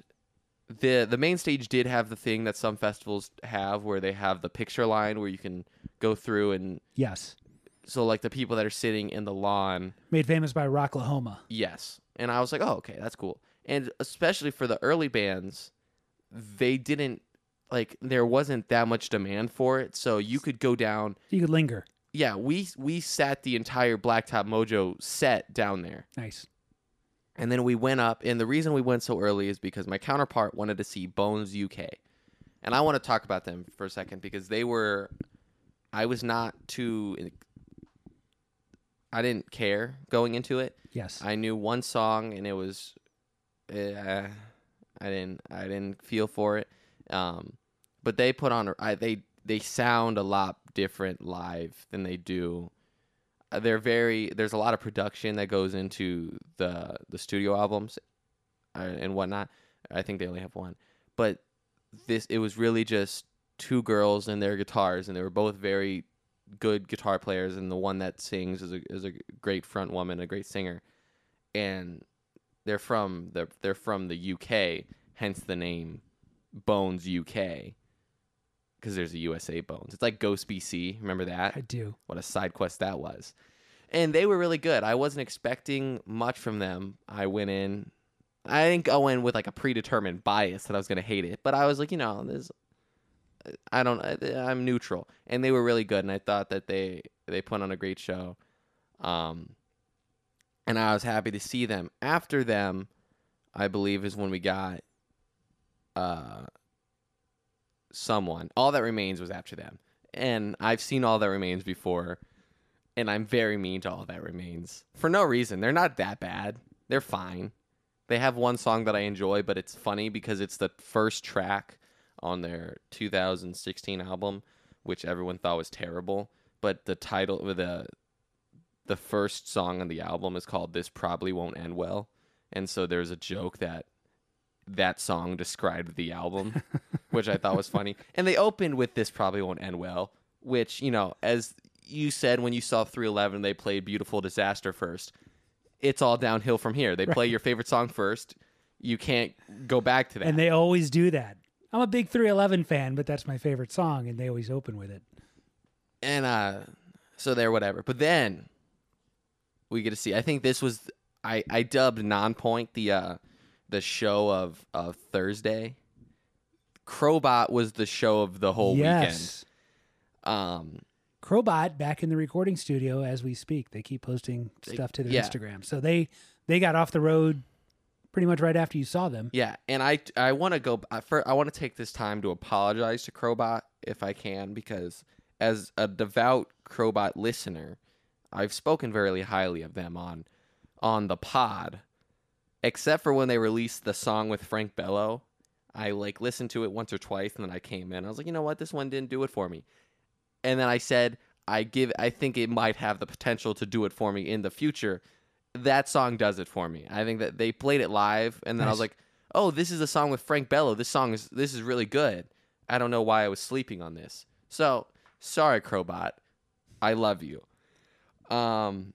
the the main stage did have the thing that some festivals have, where they have the picture line where you can go through and Yes. So like the people that are sitting in the lawn Made famous by Rocklahoma. Yes. And I was like, oh, okay, that's cool. And especially for the early bands, they didn't like there wasn't that much demand for it, so you could go down. You could linger. Yeah, we we sat the entire Blacktop Mojo set down there, Nice. And then we went up, and the reason we went so early is because my counterpart wanted to see Bones UK. And I want to talk about them for a second because they were, I was not too, I didn't care going into it. Yes. I knew one song, and it was, uh, I didn't, I didn't feel for it. Um, but they put on, I, they, they sound a lot different live than they do uh, they're very there's a lot of production that goes into the the studio albums uh, and whatnot i think they only have one but this it was really just two girls and their guitars and they were both very good guitar players and the one that sings is a, is a great front woman a great singer and they're from the they're from the uk hence the name bones uk because there's a USA Bones. It's like Ghost BC. Remember that? I do. What a side quest that was. And they were really good. I wasn't expecting much from them. I went in. I didn't go in with like a predetermined bias that I was going to hate it, but I was like, you know, this. I don't. I'm neutral, and they were really good. And I thought that they they put on a great show. Um, and I was happy to see them. After them, I believe is when we got. Uh, someone. All that remains was after them. And I've seen All That Remains before, and I'm very mean to All That Remains for no reason. They're not that bad. They're fine. They have one song that I enjoy, but it's funny because it's the first track on their 2016 album, which everyone thought was terrible. But the title, the the first song on the album is called "This Probably Won't End Well," and so there's a joke that that song described the album, which I thought was funny. And they opened with "This Probably Won't End Well," which you know, as you said when you saw 311, they played "Beautiful Disaster" first. It's all downhill from here. They play your favorite song first. You can't go back to that. And they always do that. I'm a big 311 fan, but that's my favorite song, and they always open with it. and uh, so they're whatever. But then we get to see. I think this was I I dubbed Nonpoint the uh the show of of Thursday. Crobot was the show of the whole yes. weekend. Um, Crobot back in the recording studio as we speak. They keep posting stuff to their yeah. Instagram. So they they got off the road pretty much right after you saw them. yeah, and I I want to go. I, I want to take this time to apologize to Crobot if I can because as a devout Crobot listener, I've spoken very highly of them on on the pod, except for when they released the song with Frank Bello. I like listened to it once or twice, and then I came in. I was like, you know what, this one didn't do it for me. And then I said, I give. I think it might have the potential to do it for me in the future. That song does it for me. I think that they played it live, and then I was like, oh, this is a song with Frank Bello. This song is this is really good. I don't know why I was sleeping on this. So sorry, Crobot. I love you. Um,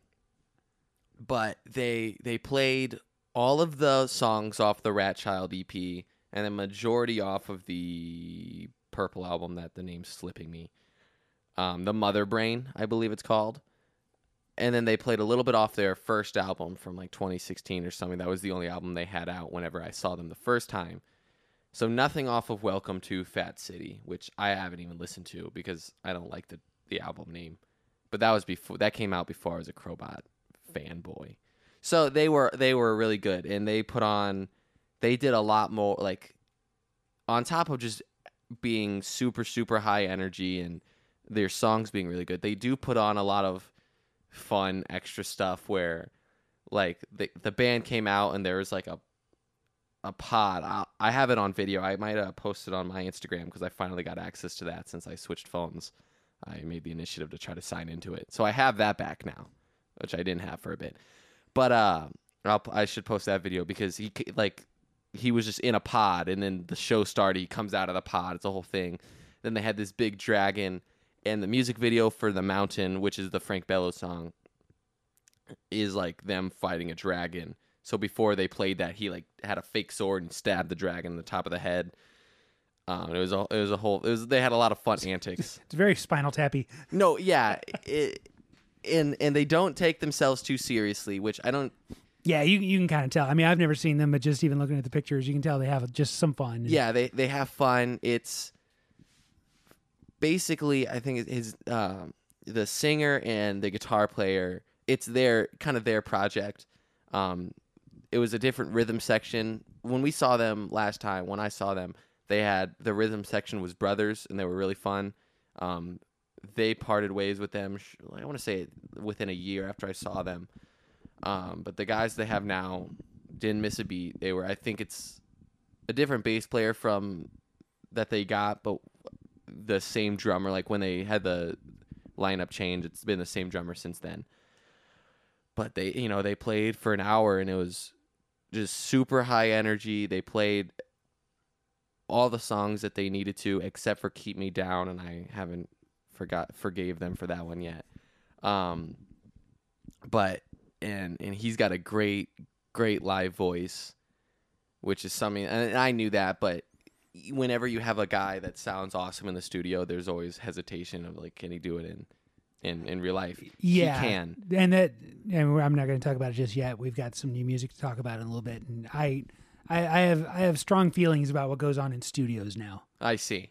but they they played all of the songs off the Rat Child EP and the majority off of the Purple album that the name's slipping me. Um, the Mother Brain, I believe it's called. And then they played a little bit off their first album from like 2016 or something. That was the only album they had out whenever I saw them the first time. So nothing off of Welcome to Fat City, which I haven't even listened to because I don't like the the album name. But that was before that came out before I was a Crobot fanboy. So they were they were really good and they put on they did a lot more like on top of just being super super high energy and their songs being really good. They do put on a lot of fun extra stuff where like the the band came out and there was like a a pod. I, I have it on video. I might uh, post it on my Instagram because I finally got access to that since I switched phones. I made the initiative to try to sign into it, so I have that back now, which I didn't have for a bit. But uh, I'll, I should post that video because he like he was just in a pod, and then the show started. He comes out of the pod. It's a whole thing. Then they had this big dragon, and the music video for the mountain, which is the Frank Bello song, is like them fighting a dragon. So before they played that, he like had a fake sword and stabbed the dragon in the top of the head. Um, it was a it was a whole it was they had a lot of fun antics. It's very spinal tappy. No, yeah, it, and and they don't take themselves too seriously, which I don't. Yeah, you you can kind of tell. I mean, I've never seen them, but just even looking at the pictures, you can tell they have just some fun. Yeah, they they have fun. It's basically I think his um, the singer and the guitar player. It's their kind of their project. Um, it was a different rhythm section. When we saw them last time, when I saw them, they had the rhythm section was brothers, and they were really fun. Um, they parted ways with them. I want to say within a year after I saw them. Um, but the guys they have now didn't miss a beat. They were, I think it's a different bass player from that they got, but the same drummer. Like when they had the lineup change, it's been the same drummer since then. But they, you know, they played for an hour and it was just super high energy. They played all the songs that they needed to, except for "Keep Me Down," and I haven't forgot forgave them for that one yet. Um, but and and he's got a great great live voice, which is something, and I knew that, but whenever you have a guy that sounds awesome in the studio, there's always hesitation of like, can he do it in in in real life? Yeah, he can. and that. And I'm not going to talk about it just yet. We've got some new music to talk about in a little bit, and I, I, I have I have strong feelings about what goes on in studios now. I see.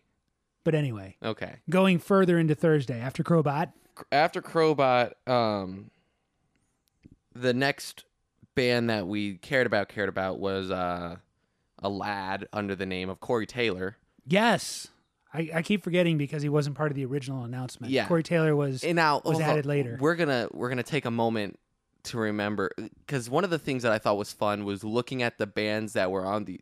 But anyway, Okay. going further into Thursday after Crobot, after Crobot, um, the next band that we cared about cared about was uh, a lad under the name of Corey Taylor. yes, I, I keep forgetting because he wasn't part of the original announcement. Yeah. Corey Taylor was. And now Was added later. We're gonna we're gonna take a moment to remember because one of the things that I thought was fun was looking at the bands that were on the.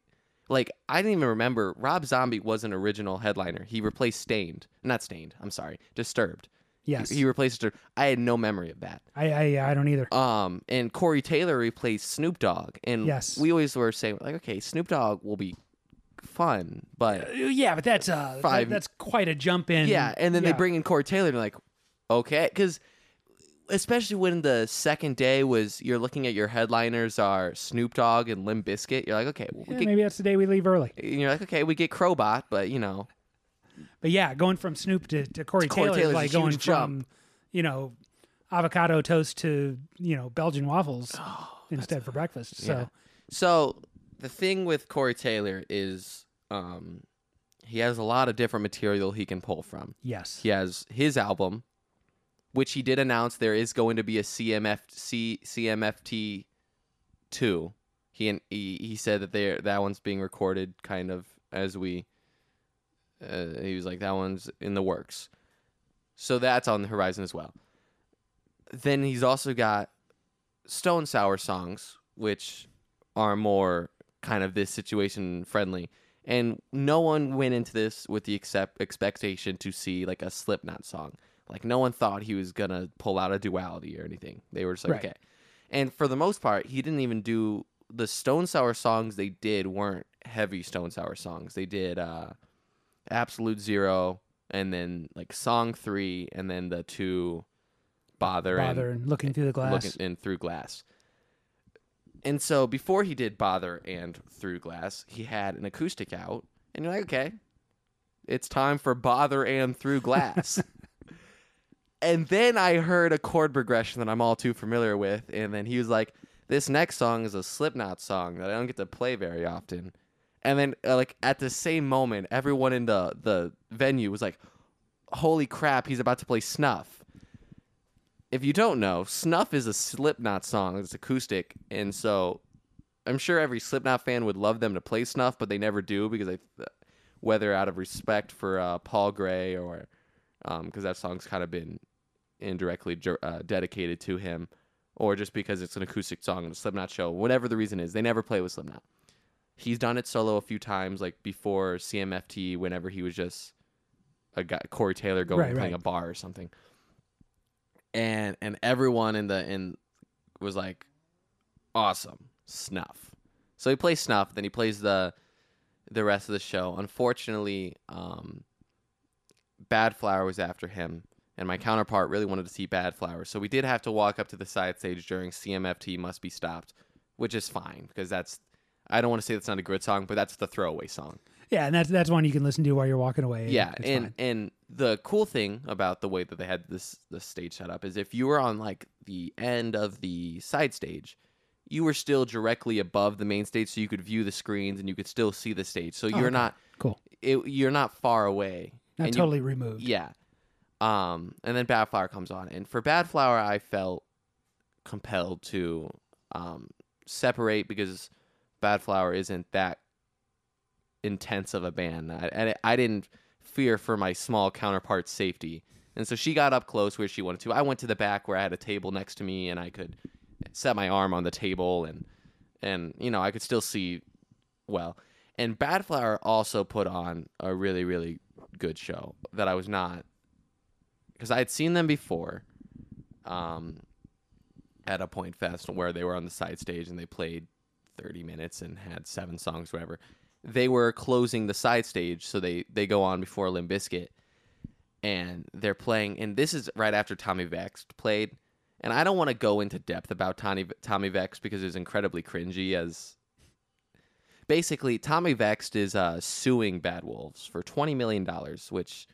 Like I didn't even remember Rob Zombie was an original headliner. He replaced Staind, not Staind. I'm sorry, Disturbed. Yes, He, he replaced Disturbed. I had no memory of that. I, I I don't either. Um, and Corey Taylor replaced Snoop Dogg, and Yes. we always were saying like, okay, Snoop Dogg will be fun, but Uh, yeah, but that's uh, that- Five- that's quite a jump in. yeah, and then they bring in Corey Taylor, and like, okay, because especially when the second day was you're looking at your headliners are Snoop Dogg and Limp Bizkit, you're like, okay, we Yeah, get, maybe that's the day we leave early. and you're like, okay, we get Crobot, but you know, But yeah, going from Snoop to, to Corey, Corey Taylor, Taylor's is a like huge going jump. from, you know, avocado toast to, you know, Belgian waffles instead for breakfast. So, Oh, Yeah. So the thing with Corey Taylor is, um, he has a lot of different material he can pull from. yes. He has his album, which he did announce there is going to be a CMF C, CMFT two. He he he said that they that one's being recorded kind of as we. Uh, he was like that one's in the works, so that's on the horizon as well. Then he's also got Stone Sour songs, which are more kind of this situation friendly. And no one went into this with the accept expectation to see like a Slipknot song. Like no one thought he was gonna pull out a duality or anything. They were just like, Right. okay. And for the most part, he didn't even do the Stone Sour songs they did weren't heavy Stone Sour songs. They did uh Absolute Zero and then like song three and then the two bother, and- Bother and looking through the glass. looking in through glass. And so before he did bother and through glass, he had an acoustic out, and you're like, okay, it's time for bother and through glass. and then I heard a chord progression that I'm all too familiar with, and then he was like, this next song is a Slipknot song that I don't get to play very often. And then, uh, like at the same moment, everyone in the the venue was like, "Holy crap, he's about to play Snuff!" if you don't know, Snuff is a Slipknot song. It's acoustic, and so I'm sure every Slipknot fan would love them to play Snuff, but they never do because they, whether out of respect for uh, Paul Gray or because that song's kind of been indirectly uh, dedicated to him, or just because it's an acoustic song in a Slipknot show. Whatever the reason is, they never play with Slipknot. He's done it solo a few times, like before CMFT, whenever he was just a guy, Corey Taylor going Right, playing right. a bar or something. And and everyone in the in was like awesome. Snuff. So he plays snuff then he plays the the rest of the show. Unfortunately um Badflower was after him and my counterpart really wanted to see Badflower so we did have to walk up to the side stage during cmft must be stopped which is fine because that's i don't want to say that's not a good song but that's the throwaway song yeah, and that's that's one you can listen to while you're walking away. yeah, It's and fine. and the cool thing about the way that they had this the stage set up is if you were on like the end of the side stage, you were still directly above the main stage, so you could view the screens and you could still see the stage. So you're okay. not cool. it, you're not far away. Not and you- totally removed. yeah. Um, and then Badflower comes on, and for Badflower, I felt compelled to um separate because Badflower isn't that intense of a band. I, and I didn't fear for my small counterpart's safety. And so she got up close where she wanted to. I went to the back where I had a table next to me and I could set my arm on the table and and you know, I could still see well. And Badflower also put on a really really good show that I was not because I had seen them before um at a point fest where they were on the side stage and they played 30 minutes and had seven songs whatever they were closing the side stage, so they they go on before Limp Bizkit, and they're playing. And this is right after Tommy Vext played. And I don't want to go into depth about Tommy Tommy Vext because it's incredibly cringy. As basically, Tommy Vext is uh, suing Bad Wolves for twenty million dollars, which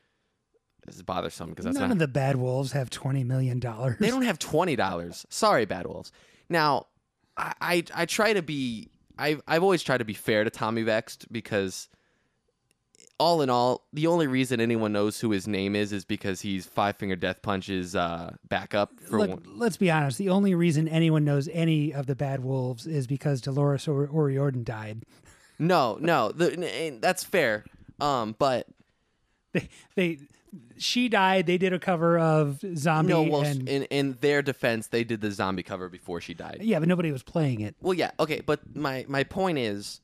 is bothersome because that's None not of the bad wolves have twenty million dollars. they don't have twenty dollars. Sorry, Bad Wolves. Now, I, I I try to be I've I've always tried to be fair to Tommy Vext because all in all, the only reason anyone knows who his name is is because he's Five Finger Death Punch's uh, backup for Look, one. let's be honest. The only reason anyone knows any of the bad wolves is because Dolores or- O'Riordan died. No, no, the, that's fair. Um, but They, they, she died. They did a cover of Zombie, no, well, and in in their defense, they did the zombie cover before she died. yeah, but nobody was playing it. Well, yeah, okay, but my my point is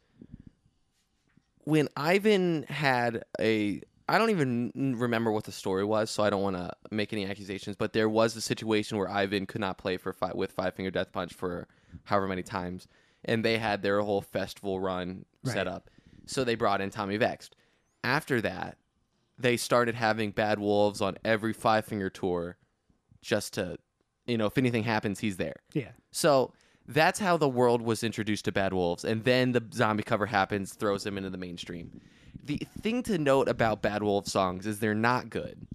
when Ivan had a I don't even remember what the story was, so I don't want to make any accusations, but there was a situation where Ivan could not play for five, with Five Finger Death Punch for however many times, and they had their whole festival run set up. So they brought in Tommy Vext. After that, they started having Bad Wolves on every Five Finger tour just to, you know, if anything happens, he's there. Yeah, So that's how the world was introduced to Bad Wolves, and then the zombie cover happens, throws him into the mainstream. The thing to note about Bad Wolf songs is they're not good.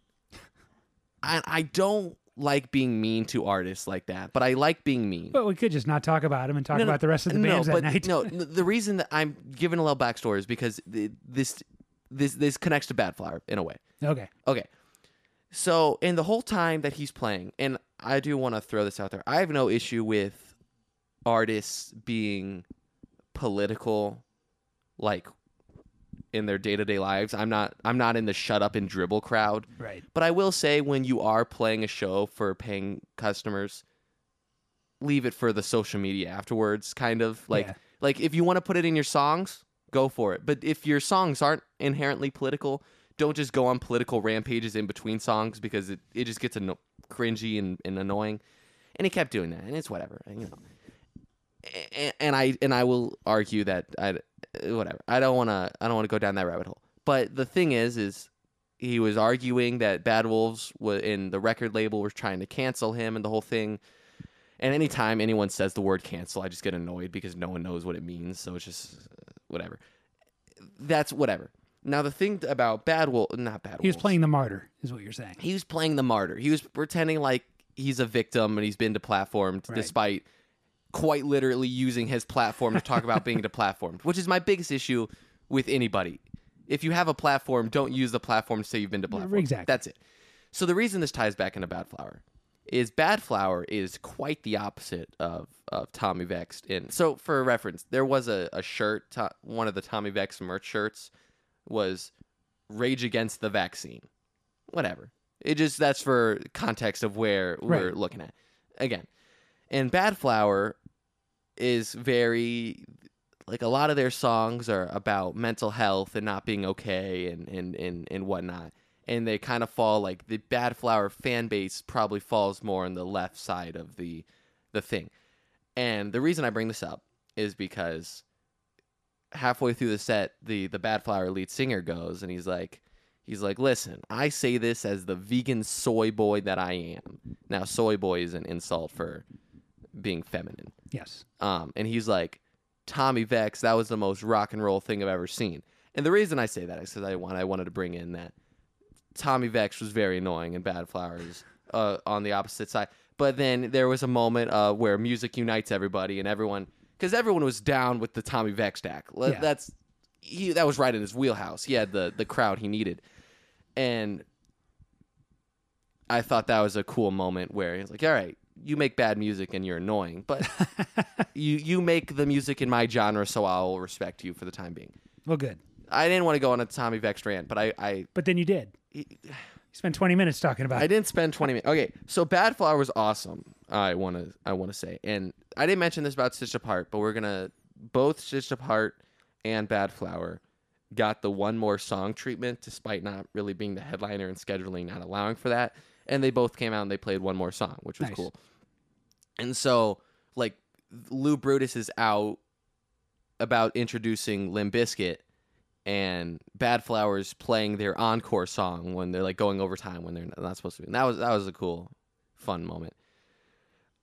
I I don't like being mean to artists like that, but I like being mean. but we could just not talk about him and talk No, no, about the rest of the no, bands but that night. no, the reason that I'm giving a little backstory is because th- this this this connects to Badflower in a way. okay, Okay. So, in the whole time that he's playing, and I do want to throw this out there, I have no issue with artists being political, like in their day to day lives. I'm not. I'm not in the shut up and dribble crowd. right. But I will say, when you are playing a show for paying customers, leave it for the social media afterwards. Kind of like, Yeah. like if you want to put it in your songs, go for it. But if your songs aren't inherently political, don't just go on political rampages in between songs because it, it just gets anno- cringy and, and annoying. And he kept doing that, and it's whatever, you know. And, and I and I will argue that I whatever. I don't want to I don't want to go down that rabbit hole. But the thing is, is he was arguing that Bad Wolves in the record label was trying to cancel him and the whole thing. And anytime anyone says the word cancel, I just get annoyed because no one knows what it means. So it's just uh, whatever. That's whatever. Now the thing about Bad Wolf, not Bad Wolf. He was playing the martyr, is what you're saying. He was playing the martyr. He was pretending like he's a victim and he's been deplatformed Right. despite quite literally using his platform to talk about being deplatformed, which is my biggest issue with anybody. If you have a platform, don't use the platform to say you've been deplatformed. Exactly. That's it. So the reason this ties back into Badflower is Badflower is quite the opposite of, of Tommy Vext. And so for reference, there was a, a shirt, to, one of the Tommy Vext merch shirts was Rage Against the Vaccine. Whatever. It just that's for context of where we're Right. looking at. Again. And Badflower is very like a lot of their songs are about mental health and not being okay and and and, and whatnot. And they kind of fall like the Badflower fan base probably falls more on the left side of the the thing. And the reason I bring this up is because halfway through the set, the the Badflower lead singer goes and he's like he's like, "Listen, I say this as the vegan soy boy that I am." Now, soy boy is an insult for being feminine. Yes. Um, and he's like, Tommy Vext, that was the most rock and roll thing I've ever seen. And the reason I say that is because I want I wanted to bring in that Tommy Vext was very annoying and Badflower's uh, on the opposite side. But then there was a moment uh, where music unites everybody and everyone because everyone was down with the Tommy Vext stack. Yeah. That's he that was right in his wheelhouse. He had the the crowd he needed, and I thought that was a cool moment where he's like, "All right, you make bad music and you're annoying, but you you make the music in my genre, so I'll respect you for the time being. Well, good. I didn't want to go on a Tommy Vext rant, but I I But then you did. You spent 20 minutes talking about I it. didn't spend 20 minutes. Okay, so Badflower was awesome. I want to I want to say. And I didn't mention this about Stitched Apart, but we're going to both Stitched Apart and Badflower got the one more song treatment despite not really being the headliner and scheduling not allowing for that. And they both came out and they played one more song, which was Nice. cool. And so like Lou Brutus is out about introducing Limp Bizkit and Badflower's playing their encore song when they're like going overtime when they're not supposed to be. And that was that was a cool, fun moment.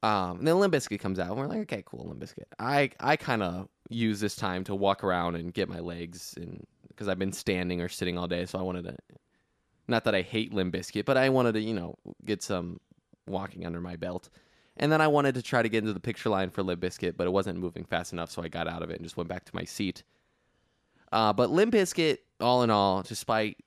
Um, and then Limp Bizkit comes out, and we're like, okay, cool, Limp Bizkit. I I kind of use this time to walk around and get my legs, and because I've been standing or sitting all day, so I wanted to. Not that I hate Limp Bizkit, but I wanted to, you know, get some walking under my belt. And then I wanted to try to get into the picture line for Limp Bizkit, but it wasn't moving fast enough, so I got out of it and just went back to my seat. Uh, but Limp Bizkit, all in all, despite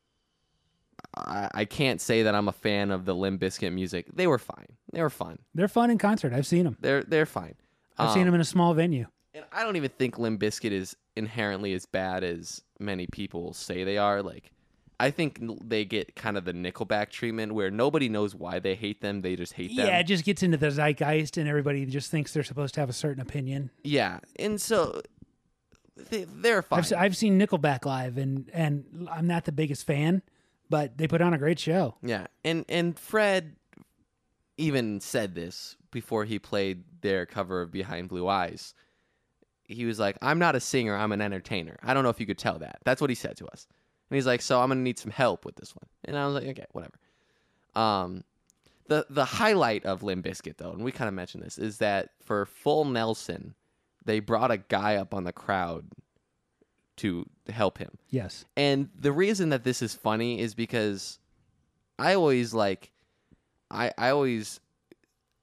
I, I can't say that I'm a fan of the Limp Bizkit music. They were fine. They were fun. They're fun in concert. I've seen them. They're they're fine. I've seen Um, them in a small venue. and I don't even think Limp Bizkit is inherently as bad as many people say they are. Like, I think they get kind of the Nickelback treatment where nobody knows why they hate them. They just hate them. Yeah, it just gets into the zeitgeist, and everybody just thinks they're supposed to have a certain opinion. Yeah. And so they, they're fine. I've, I've seen Nickelback live, and and I'm not the biggest fan, but they put on a great show. Yeah, and and Fred even said this before he played their cover of Behind Blue Eyes. He was like, "I'm not a singer. I'm an entertainer." I don't know if you could tell that. That's what he said to us. And he's like, "So I'm gonna need some help with this one." And I was like, "Okay, whatever." Um, the the highlight of Limp Bizkit though, and we kind of mentioned this, is that for Full Nelson, they brought a guy up on the crowd to help him. Yes. And the reason that this is funny is because I always like I I always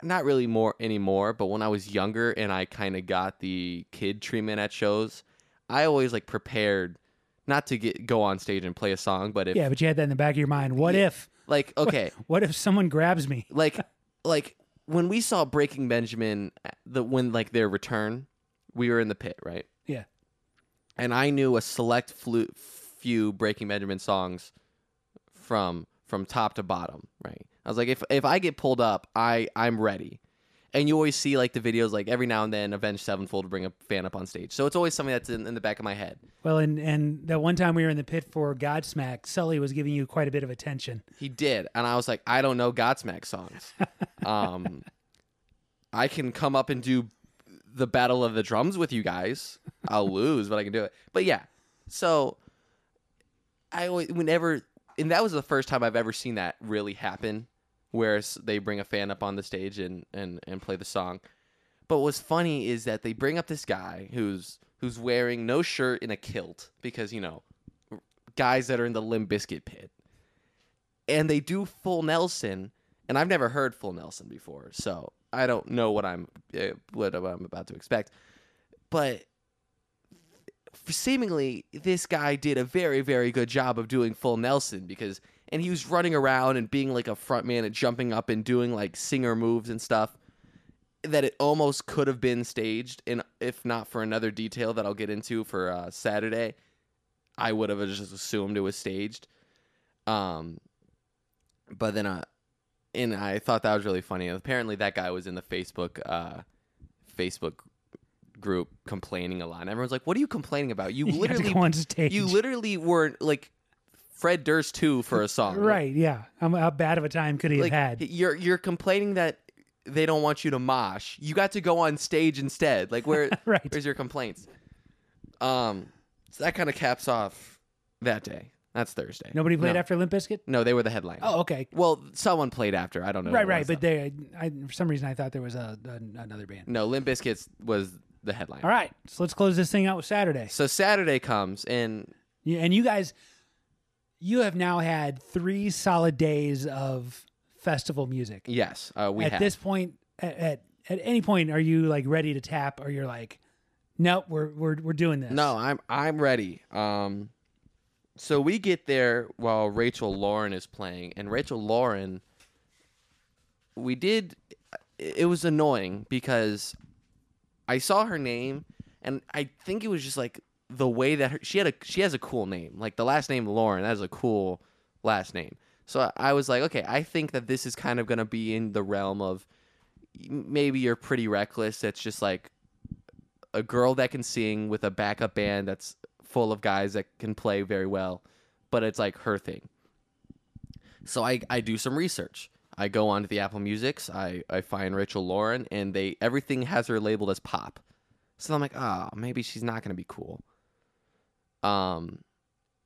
not really more anymore, but when I was younger and I kind of got the kid treatment at shows, I always like prepared not to get go on stage and play a song, but if Yeah, but you had that in the back of your mind. What Yeah. if? like okay, What if someone grabs me? like like when we saw Breaking Benjamin uh, the when like their return, we were in the pit, right? Yeah. and I knew a select flu- few Breaking Benjamin songs from from top to bottom. Right, I was like, if if I get pulled up, I I'm ready. And you always see like the videos, like every now and then, Avenged Sevenfold bring a fan up on stage. So it's always something that's in, in the back of my head. Well, and and that one time we were in the pit for Godsmack, Sully was giving you quite a bit of attention. He did, and I was like, I don't know Godsmack songs. um, I can come up and do the battle of the drums with you guys. I'll lose, but I can do it. But yeah, so I always whenever, and that was the first time I've ever seen that really happen, where they bring a fan up on the stage and and and play the song. But what's funny is that they bring up this guy who's who's wearing no shirt and a kilt because you know guys that are in the Limp Bizkit pit and they do full Nelson, and I've never heard full Nelson before, so I don't know what I'm uh, what I'm about to expect. But seemingly, this guy did a very very good job of doing full Nelson because, and he was running around and being like a front man and jumping up and doing like singer moves and stuff. That it almost could have been staged, and if not for another detail that I'll get into for uh, Saturday, I would have just assumed it was staged. Um, but then uh and I thought that was really funny. Apparently that guy was in the Facebook uh Facebook group complaining a lot. And everyone's like, "What are you complaining about? You You to literally on stage. you literally were like Fred Durst too for a song." right? Yeah. How, how bad of a time could he Like have had? you're you're complaining that they don't want you to mosh. You got to go on stage instead. Like where Right. where's your complaints? Um so that kind of caps off that day. That's Thursday. Nobody played no. after Limp Bizkit. No, they were the headline. Oh, okay. Well, someone played after. I don't know. who Right, it right. was, But though. they, I, for some reason, I thought there was a, a another band. no, Limp Bizkits was the headline. All right, so let's close this thing out with Saturday. So Saturday comes, and Yeah, and you guys, you have now had three solid days of festival music. yes, uh, we at have. this point, at, at at any point, are you like ready to tap, or you're like, nope, we're we're we're doing this. No, I'm I'm ready. Um, so we get there while Rachel Lorin is playing, and Rachel Lorin, we did. it was annoying because I saw her name and I think it was just like the way that her, she had a she has a cool name. Like the last name Lorin, that is a cool last name. So I- was like, okay, I think that this is kind of going to be in the realm of maybe you're pretty reckless. It's just like a girl that can sing with a backup band that's full of guys that can play very well, but it's like her thing. So I, I do some research. I go onto the Apple Musics. I, I find Rachel Lorin, and they everything has her labeled as pop. So I'm like, ah, maybe she's not gonna be cool. Um,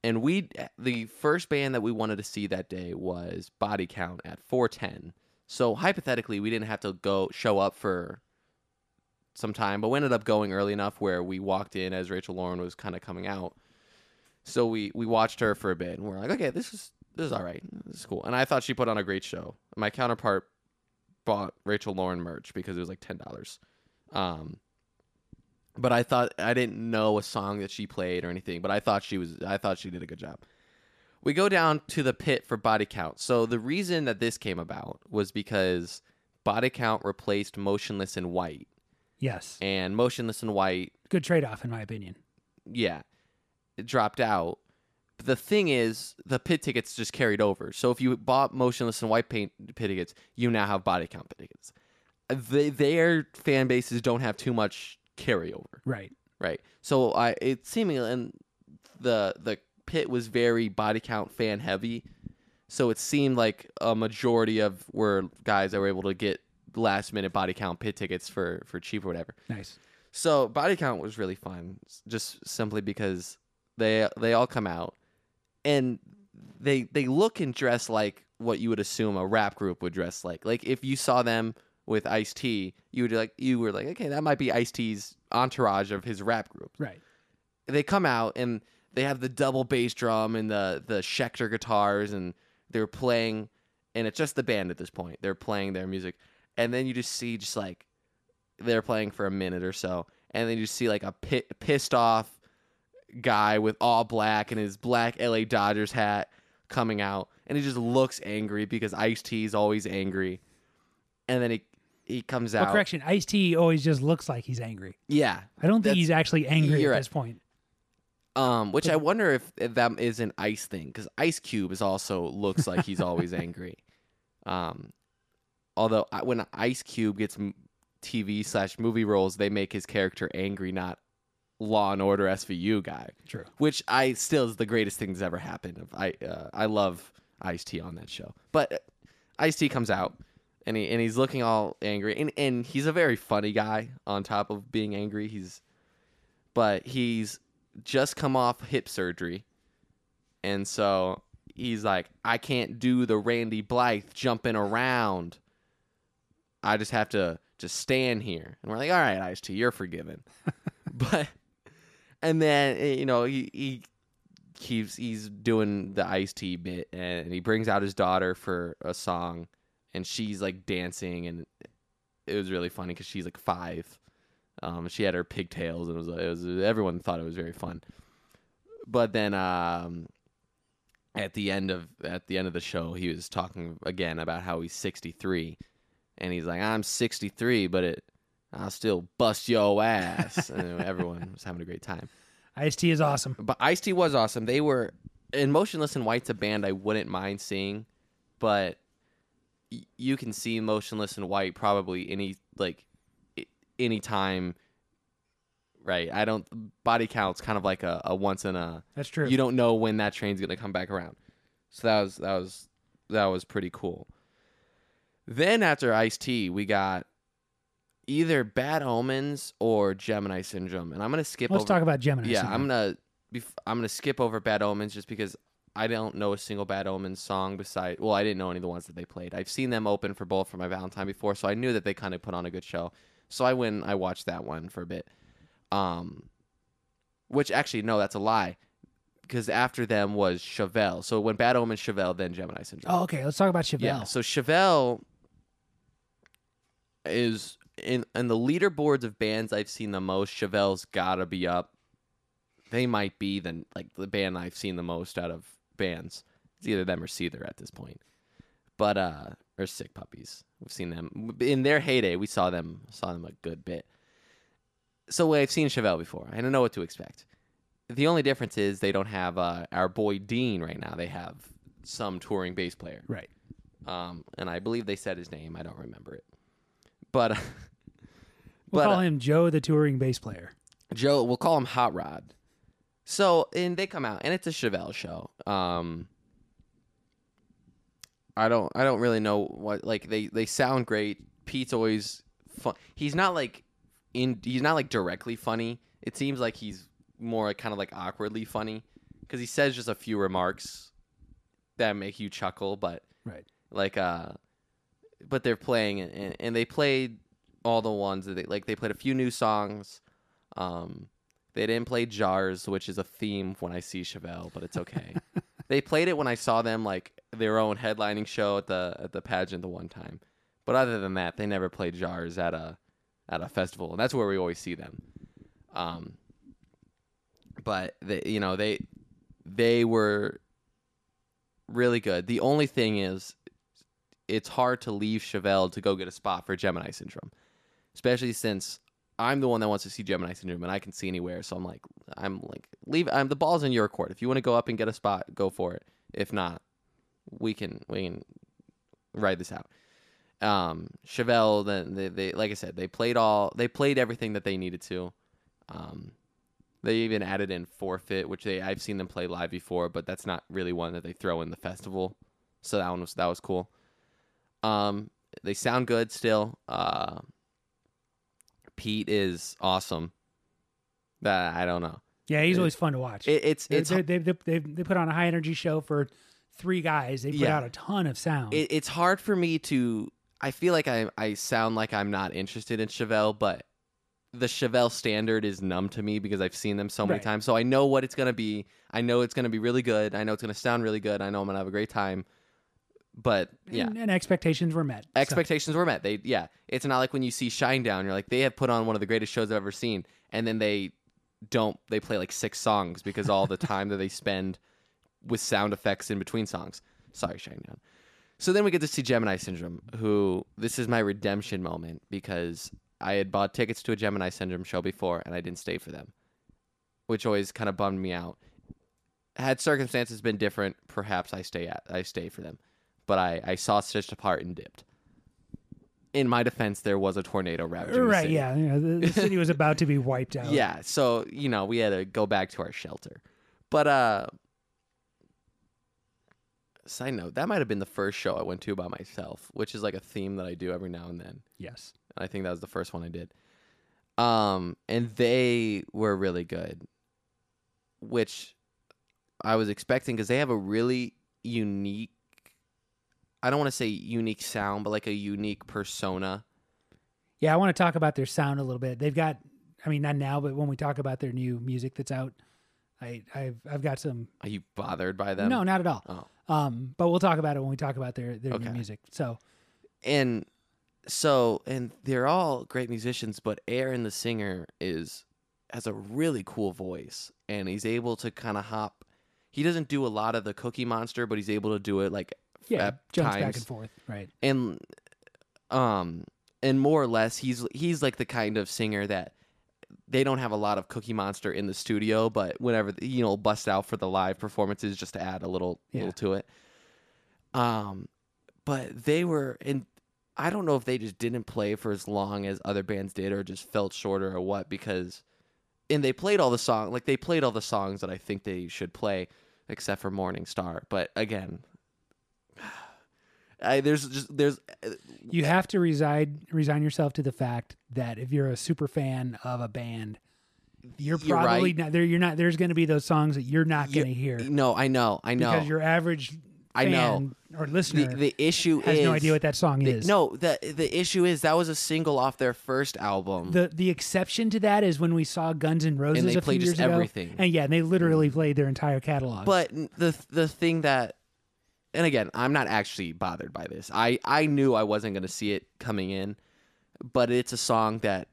and we the first band that we wanted to see that day was Body Count at 410. So hypothetically, we didn't have to go show up for some time, but we ended up going early enough where we walked in as Rachel Lorin was kind of coming out. So we we watched her for a bit, and we're like, okay, this is this is all right, this is cool. And I thought she put on a great show. My counterpart bought Rachel Lorin merch because it was like ten dollars. Um, but I thought I didn't know a song that she played or anything, but I thought she was I thought she did a good job. We go down to the pit for body count. So the reason that this came about was because body count replaced motionless in white. Yes. And motionless in white, Good trade off, in my opinion. yeah, it dropped out. But the thing is, the pit tickets just carried over. So if you bought motionless and white paint pit tickets, you now have body count pit tickets. They, their fan bases don't have too much carryover Right. right? So I it seemingly and the the pit was very body count fan heavy, so it seemed like a majority of were guys that were able to get last minute body count pit tickets for for cheap or whatever. Nice. So body count was really fun, just simply because they they all come out and they they look and dress like what you would assume a rap group would dress like. Like if you saw them with Ice T, you would like you were like, okay, that might be Ice T's entourage of his rap group Right. they come out and they have the double bass drum and the the Schecter guitars and they're playing and it's just the band at this point. They're playing their music and then you just see just like they're playing for a minute or so and then you see like a pi- pissed off guy with all black and his black LA Dodgers hat coming out and he just looks angry because Ice-T is always angry. And then he he comes Well, out. correction. Ice T always just looks like he's angry. Yeah. I don't think he's actually angry at right. this point. Um, which I wonder if, if that is an ice thing because Ice Cube is also looks like he's always angry. Um, although when Ice Cube gets TV slash movie roles, they make his character angry, not Law and Order SVU guy, True. which I still is the greatest thing that's ever happened. Of I uh, I love Ice T on that show, but Ice T comes out and he and he's looking all angry and and he's a very funny guy on top of being angry. He's but he's just come off hip surgery. And so he's like, I can't do the Randy Blythe jumping around. I just have to just stand here. And we're like, all right, Ice T, you're forgiven. but and then eh, you know, he he keeps he's doing the Ice T bit and he brings out his daughter for a song and she's like dancing and it was really funny because she's like five. Um, she had her pigtails, and it was, it was everyone thought it was very fun. But then, um, at the end of at the end of the show, he was talking again about how he's 63, and he's like, "I'm 63, but it, I'll still bust your ass." and everyone was having a great time. Ice T is awesome. But Ice T was awesome. They were in Motionless in White's a band I wouldn't mind seeing, but y- you can see Motionless in White probably any like i- any time. Right, I don't. Body count's kind of like a, a once in a. That's true. You don't know when that train's gonna come back around, so that was that was that was pretty cool. Then after Ice T, we got either Bad Omens or Gemini Syndrome, and I'm gonna skip. Let's over talk about Gemini. yeah, Syndrome. I'm gonna bef- I'm gonna skip over Bad Omens just because I don't know a single Bad Omens song beside. Well, I didn't know any of the ones that they played. I've seen them open for Bullet for my Valentine before, so I knew that they kind of put on a good show. So I went, I watched that one for a bit. Um, which actually no, that's a lie, because after them was Chevelle. So when Bad Omens, Chevelle, then Gemini Syndrome. Oh, okay. Let's talk about Chevelle. Yeah. So Chevelle is in in the leaderboards of bands I've seen the most. Chevelle's gotta be up. They might be the like the band I've seen the most out of bands. It's either them or Seether at this point. but uh, or sick puppies. We've seen them in their heyday. We saw them saw them a good bit. So I've seen Chevelle before. I don't know what to expect. The only difference is they don't have uh, our boy Dean right now. They have some touring bass player, Right. um, and I believe they said his name. I don't remember it, but We'll But, call uh, him Joe, the touring bass player. Joe, we'll call him Hot Rod. So, and they come out, and it's a Chevelle show. Um, I don't, I don't really know what like they they sound great. Pete's always fun. He's not like in, he's not like directly funny. It seems like he's more like, kind of like awkwardly funny because he says just a few remarks that make you chuckle, but Right. like uh but they're playing and, and they played all the ones that they like they played a few new songs um they didn't play jars which is a theme when i see chevelle but it's okay. They played it when i saw them like their own headlining show at the at the pageant the one time. But other than that they never played jars at a at a festival and that's where we always see them. Um but they you know they they were really good. The only thing is it's hard to leave Chevelle to go get a spot for Gemini Syndrome, especially since I'm the one that wants to see Gemini Syndrome and I can see anywhere. So I'm like, I'm like, leave. I'm the ball's in your court. If you want to go up and get a spot, go for it. If not, we can we can ride this out. Um, Chevelle, then they, they like I said, they played all they played everything that they needed to. Um, they even added in forfeit, which they I've seen them play live before, but that's not really one that they throw in the festival. So that one was that was cool. Um, they sound good still. Uh, Pete is awesome. That I don't know. Yeah, he's It- always fun to watch. It, it's They- it's they, they, they, they, they put on a high energy show for three guys. They put Yeah. out a ton of sound. it, it's hard for me to. I feel like I I sound like I'm not interested in Chevelle, but the Chevelle standard is numb to me because I've seen them so many Right. times. So I know what it's gonna be. I know it's gonna be really good. I know it's gonna sound really good. I know I'm gonna have a great time. But yeah, and, and expectations were met. So, expectations were met. They yeah, it's not like when you see Shinedown, you're like they have put on one of the greatest shows I've ever seen, and then they don't they play like six songs because all the time that they spend with sound effects in between songs. Sorry, Shinedown. So then we get to see Gemini Syndrome, who this is my redemption moment because I had bought tickets to a Gemini Syndrome show before and I didn't stay for them, which always kind of bummed me out. Had circumstances been different, perhaps I stay at I stay for them, but I I saw Stitched Apart and dipped. In my defense, there was a tornado ravaging the right, city. yeah. you know, the, the city was about to be wiped out. Yeah, so you know we had to go back to our shelter. But uh, side note, that might have been the first show I went to by myself, which is like a theme that I do every now and then. Yes. I think that was the first one I did. Um, and they were really good, which I was expecting because they have a really unique. I don't want to say unique sound, but like a unique persona. Yeah, I want to talk about their sound a little bit. They've got, I mean, not now, but when we talk about their new music that's out, I, I've, I've got some. Are you bothered by them? no, not at all. Oh. Um, but we'll talk about it when we talk about their their new music. So and so and they're all great musicians but aaron the singer is has a really cool voice and he's able to kind of hop he doesn't do a lot of the cookie monster but he's able to do it like yeah, jumps back and forth. Right. and um and more or less he's he's like the kind of singer that they don't have a lot of cookie monster in the studio but whenever you know bust out for the live performances just to add a little Yeah. little to it um but they were and i don't know if they just didn't play for as long as other bands did or just felt shorter or what because and they played all the song like they played all the songs that i think they should play except for morning star but again I, there's just there's uh, You have to reside resign yourself to the fact that if you're a super fan of a band, you're You're probably right. not there. You're not. There's going to be those songs that you're not going to hear No, I know, I know. because your average I know. fan or listener the the issue has is no idea what that song the- is. No, the the issue is that was a single off their first album. The the exception to that is when we saw Guns N' Roses they a few played years just ago, everything. and yeah, and they literally played their entire catalog. but the the thing that and again, I'm not actually bothered by this. I I knew I wasn't going to see it coming in, but it's a song that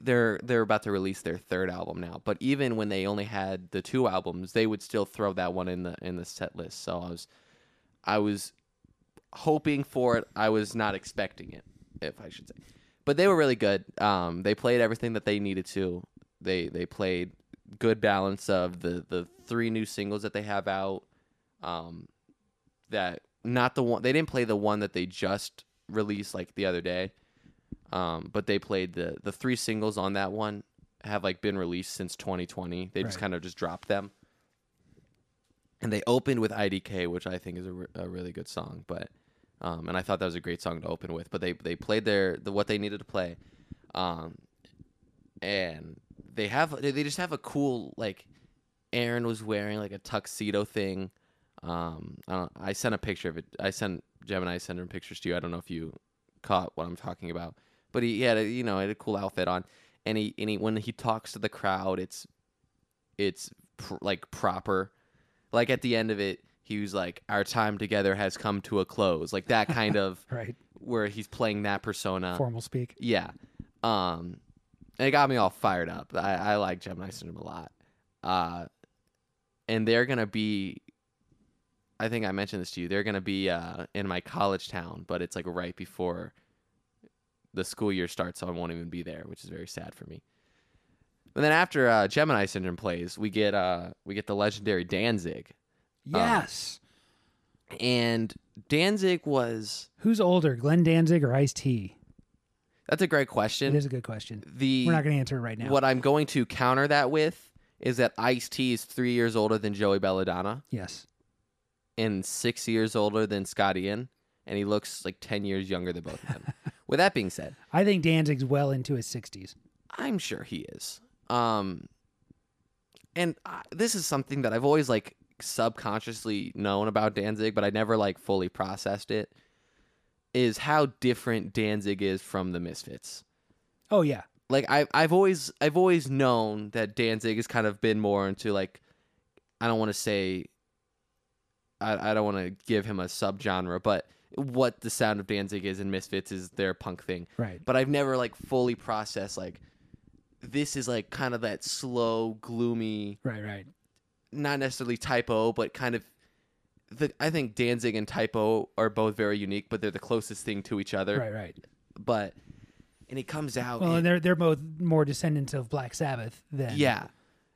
they're they're about to release their third album now. But even when they only had the two albums, they would still throw that one in the in the set list. So I was I was hoping for it. I was not expecting it, if I should say. But they were really good. Um, they played everything that they needed to. They they played good balance of the the three new singles that they have out. Um, that not the one they didn't play the one that they just released like the other day. Um, but they played the the three singles on that one have like been released since 2020. They just Right. kind of just dropped them. And they opened with IDK, which I think is a, re- a really good song. But um, and I thought that was a great song to open with. But they they played their the what they needed to play, um, and they have they just have a cool like. Aaron was wearing like a tuxedo thing. Um, I, don't, I sent a picture of it. I sent Gemini sent him pictures to you. I don't know if you caught what I'm talking about, but he, he had a you know had a cool outfit on, and he and he when he talks to the crowd, it's it's pr- like proper. Like at the end of it, he was like, "Our time together has come to a close," like that kind of Right. where he's playing that persona. Formal speak. Yeah. Um, and it got me all fired up. I, I like Gemini Syndrome a lot. Uh, and they're gonna be. I think I mentioned this to you. They're gonna be uh, in my college town, but it's like right before the school year starts, so I won't even be there, which is very sad for me. But then after uh, Gemini Syndrome plays, we get uh, we get the legendary Danzig, Yes. and Danzig was Who's older, Glenn Danzig or Ice T? that's a great question. It is a good question. The We're not going to answer it right now. What I'm going to counter that with is that Ice T is three years older than Joey Belladonna Yes. And six years older than Scott Ian, and he looks like 10 years younger than both of them. with that being said, I think Danzig's well into his 60s. I'm sure he is. Um, and uh, this is something that I've always like subconsciously known about Danzig, but I never like fully processed it. Is how different Danzig is from the Misfits. Oh, yeah. like I I've always I've always known that Danzig has kind of been more into like I don't want to say I I don't want to give him a subgenre, but what the sound of Danzig is in Misfits is their punk thing. Right. But I've never like fully processed like this is like kind of that slow, gloomy, Right, right. not necessarily Type O, but kind of the I think Danzig and Type O are both very unique, but they're the closest thing to each other. Right, right. But and it comes out Well, and- and they're they're both more descendants of Black Sabbath than yeah.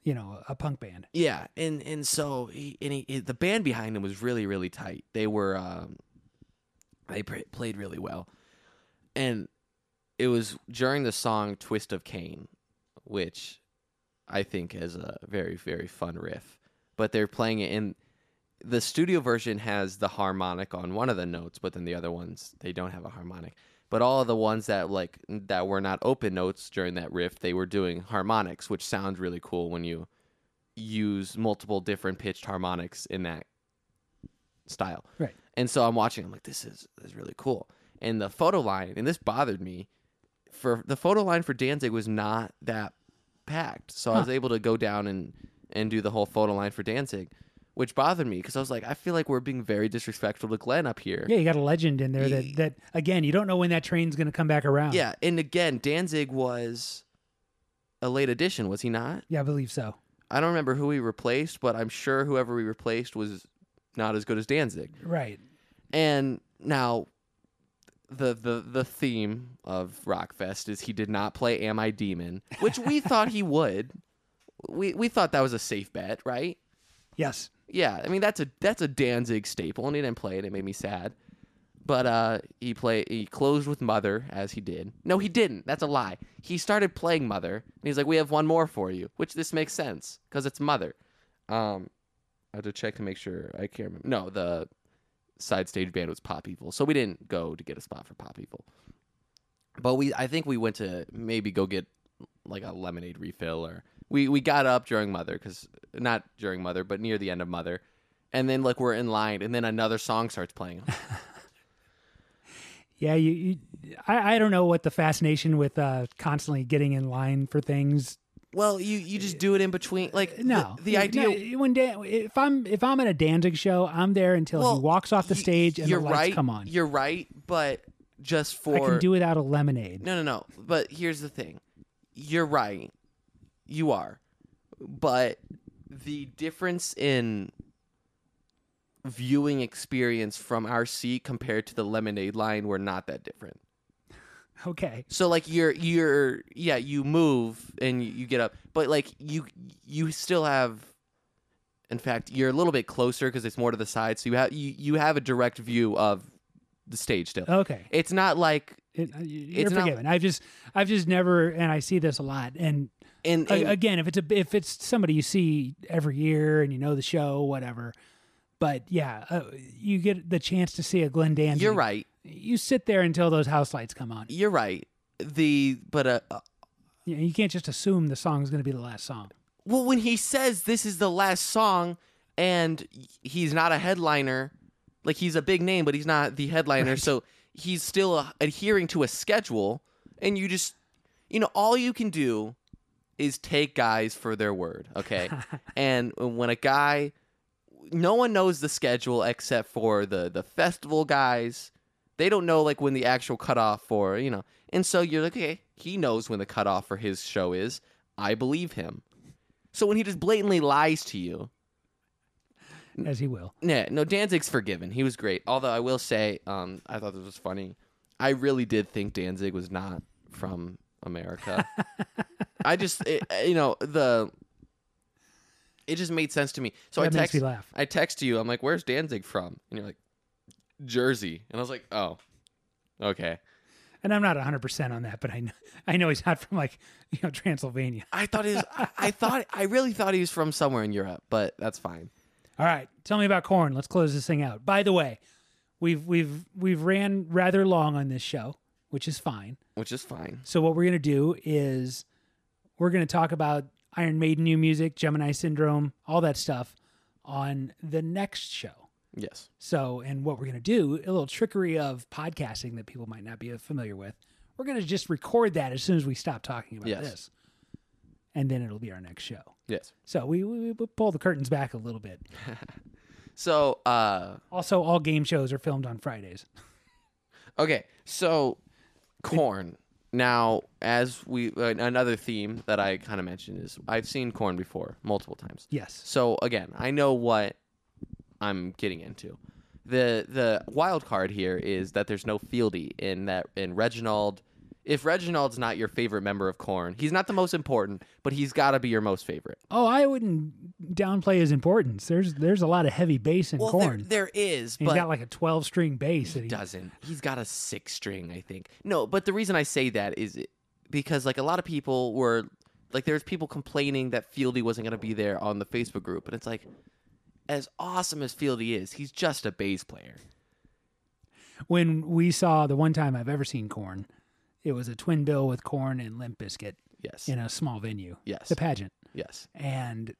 You know, a punk band. Yeah, and and so he, and he, the band behind him was really really tight. They were um, they pr- played really well, and it was during the song "Twist of Cain," which I think is a very very fun riff. But they're playing it in the studio version has the harmonic on one of the notes, but then the other ones they don't have a harmonic. But all of the ones that like that were not open notes during that riff, they were doing harmonics, which sounds really cool when you use multiple different pitched harmonics in that style. Right. And so I'm watching. I'm like, this is this is really cool. And the photo line, and this bothered me. For the photo line for Danzig was not that packed, so I was able to go down and and do the whole photo line for Danzig, which bothered me because I was like, I feel like we're being very disrespectful to Glenn up here. Yeah, you got a legend in there that that again, you don't know when that train's going to come back around. Yeah, and again, Danzig was a late addition, was he not? Yeah, I believe so. I don't remember who he replaced, but I'm sure whoever we replaced was not as good as Danzig. Right. And now the the the theme of Rockfest is he did not play Am I Demon, which we thought he would. We we thought that was a safe bet, right? Yes. Yeah, I mean that's a that's a Danzig staple, and he didn't play it. It made me sad. But uh, he played. He closed with Mother as he did. No, he didn't. That's a lie. He started playing Mother, and he's like, "We have one more for you," which this makes sense because it's Mother. Um, I had to check to make sure. I can't remember. No, the side stage band was Pop Evil, so we didn't go to get a spot for Pop Evil. But we, I think we went to maybe go get like a lemonade refill, or we we got up during Mother because not during Mother, but near the end of Mother, and then like we're in line, and then another song starts playing. Yeah, you, you I, I don't know what the fascination with uh constantly getting in line for things. well, you you just do it in between, like No. The, idea. no, when Dan, if I'm if I'm at a Danzig show, I'm there until well, he walks off the y- stage and the you're lights right. come on. You're right, but just for I can do without a lemonade. No, no, no. But here's the thing. You're right. You are. But the difference in viewing experience from our seat compared to the lemonade line were not that different. Okay. So like you're you're yeah you move and you, you get up, but like you you still have. In fact, you're a little bit closer because it's more to the side, so you have you, you have a direct view of the stage still. Okay. It's not like It, uh, you're It's not- forgiven. I've just, I've just never, and I see this a lot. And and, and again, if it's a, if it's somebody you see every year and you know the show, whatever. But yeah, uh, you get the chance to see a Glenn Danzig. you're right. You sit there until those house lights come on. You're right. The but uh, uh, You, know, you can't just assume the song is going to be the last song. well when he says this is the last song and he's not a headliner, like he's a big name but he's not the headliner, so he's still uh, adhering to a schedule and you just you know all you can do is take guys for their word, okay? and when a guy no one knows the schedule except for the the festival guys. They don't know like when the actual cutoff for, you know. And so you're like, okay, he knows when the cutoff for his show is. I believe him. So when he just blatantly lies to you, as he will. yeah, no, Danzig's forgiven. He was great. Although I will say, um, I thought this was funny. I really did think Danzig was not from America. I just, it, uh, you know, the it just made sense to me. So that I text, me laugh. I text you. I'm like, "Where's Danzig from?" And you're like, "Jersey." And I was like, "Oh, okay." And I'm not 100 percent on that, but I know, I know he's not from like you know Transylvania. I thought he was. I, I thought. I really thought he was from somewhere in Europe, but that's fine. All right, tell me about Korn. Let's close this thing out. By the way, we've we've we've ran rather long on this show, which is fine. Which is fine. So what we're gonna do is we're gonna talk about Iron Maiden new music, Gemini Syndrome, all that stuff on the next show. Yes. So, and what we're gonna do, a little trickery of podcasting that people might not be familiar with. We're gonna just record that as soon as we stop talking about Yes. this, and then it'll be our next show. Yes. So we, we, we pull the curtains back a little bit. So, uh, Also, all game shows are filmed on Fridays. okay. So, Korn. Now, as we uh, another theme that I kind of mentioned is I've seen Korn before multiple times. Yes. So again, I know what I'm getting into. The the wild card here is that there's no Fieldy in that in Reginald. If Reginald's not your favorite member of Korn, he's not the most important, but he's got to be your most favorite. Oh, I wouldn't downplay his importance. There's there's a lot of heavy bass in Well, Korn. there, there is, He's but got like a 12 string bass that he doesn't. He's got a six string, I think. No, but the reason I say that is because like a lot of people were like there's people complaining that Fieldy wasn't going to be there on the Facebook group, and it's like as awesome as Fieldy is, he's just a bass player. when we saw the one time I've ever seen Korn, it was a twin bill with Korn and Limp Bizkit Yes. in a small venue, Yes. the pageant, Yes. and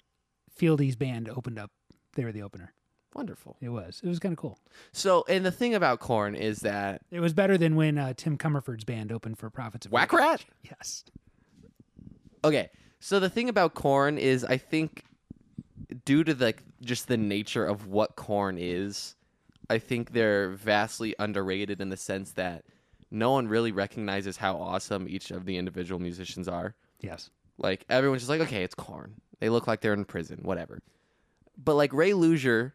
Fieldy's band opened up. They were the opener. Wonderful. It was. It was kind of cool. So, and the thing about Korn is that It was better than when uh, Tim Commerford's band opened for Prophets of Whack Rat. Yes. Okay. So the thing about Korn is I think due to the just the nature of what Korn is, I think they're vastly underrated in the sense that no one really recognizes how awesome each of the individual musicians are. Yes. Like everyone's just like, okay, it's Korn. They look like they're in prison, whatever. But like Ray Luzier,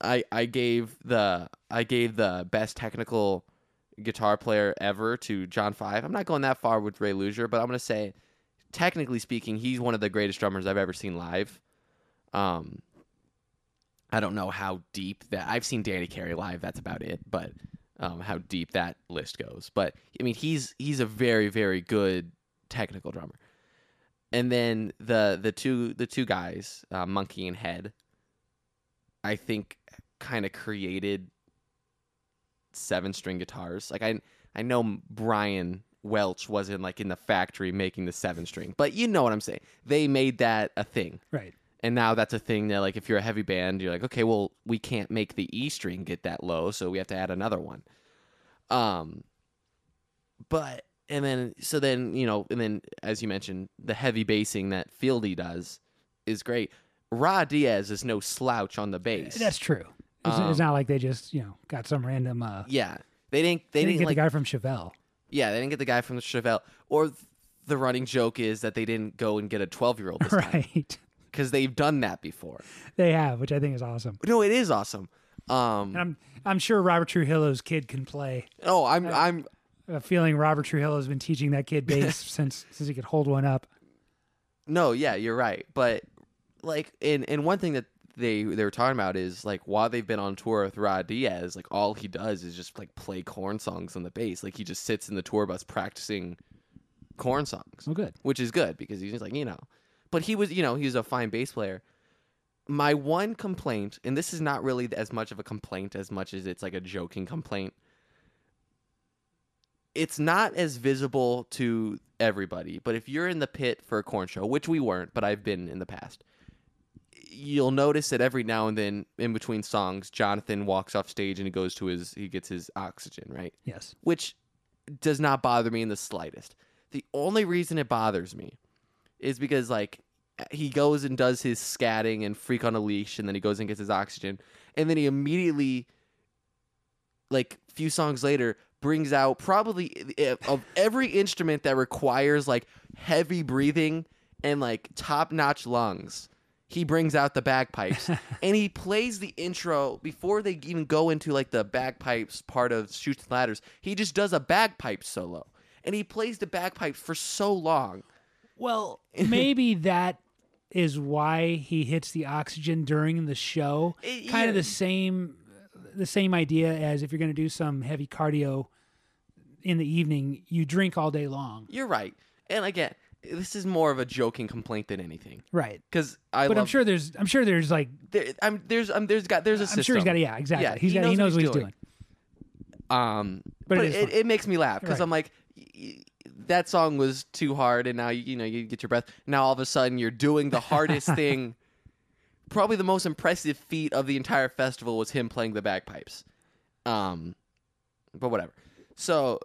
I I gave the I gave the best technical guitar player ever to John Five. I'm not going that far with Ray Luzier, but I'm gonna say, technically speaking, he's one of the greatest drummers I've ever seen live. Um, I don't know how deep that I've seen Danny Carey live. That's about it, but um, how deep that list goes. But I mean, he's he's a very very good technical drummer. And then the the two the two guys, uh, Munky and Head, I think kind of created seven string guitars. Like I I know Brian Welch wasn't like in the factory making the seven string, but you know what I'm saying. They made that a thing. Right. And now that's a thing that like if you're a heavy band, you're like, okay, well, we can't make the E string get that low, so we have to add another one. Um but and then so then, you know, and then as you mentioned, the heavy bassing that Fieldy does is great. Ra Diaz is no slouch on the bass. That's true. It's, it's Um, not like they just, you know, got some random. Uh, yeah. They didn't they, they didn't didn't get like the guy from Chevelle. Yeah, they didn't get the guy from the Chevelle. Or th- the running joke is that they didn't go and get a 12 year old this time Right. Because they've done that before. They have, which I think is awesome. No, it is awesome. Um, And I'm I'm sure Robert Trujillo's kid can play. oh, I'm I'm A feeling Robert Trujillo's been teaching that kid bass since since he could hold one up. No, yeah, you're right. But like, and and one thing that they they were talking about is like while they've been on tour with Ra Diaz, like all he does is just like play Korn songs on the bass. Like he just sits in the tour bus practicing Korn songs, Oh, good. which is good because he's just like you know. But he was, you know, he was a fine bass player. My one complaint, and this is not really as much of a complaint as much as it's like a joking complaint. It's not as visible to everybody, but if you're in the pit for a Korn show, which we weren't, but I've been in the past, you'll notice that every now and then, in between songs, Jonathan walks off stage and he goes to his, he gets his oxygen, right? Yes. which does not bother me in the slightest. The only reason it bothers me is because like he goes and does his scatting and freak on a leash and then he goes and gets his oxygen. And then he immediately like a few songs later brings out probably eh, of every instrument that requires like heavy breathing and like top-notch lungs he brings out the bagpipes. And he plays the intro before they even go into like the bagpipes part of shoots and ladders he just does a bagpipe solo. And he plays the bagpipes for so long Well, maybe that is why he hits the oxygen during the show. It- kind of the same the same idea as if you're going to do some heavy cardio in the evening, you drink all day long. you're right and again this is more of a joking complaint than anything Right. because i But love I'm sure there's I'm sure there's like there, I'm, there's um, there's got there's a I'm system. sure he's got yeah, exactly. Yeah, he's he got he knows knows what what he's he's doing. doing. Um, But but, it it, it, makes me laugh because Right. I'm like, that song was too hard, and now you, you know you get your breath. Now all of a sudden you're doing the hardest thing. Probably the most impressive feat of the entire festival was him playing the bagpipes. Um, but whatever. So,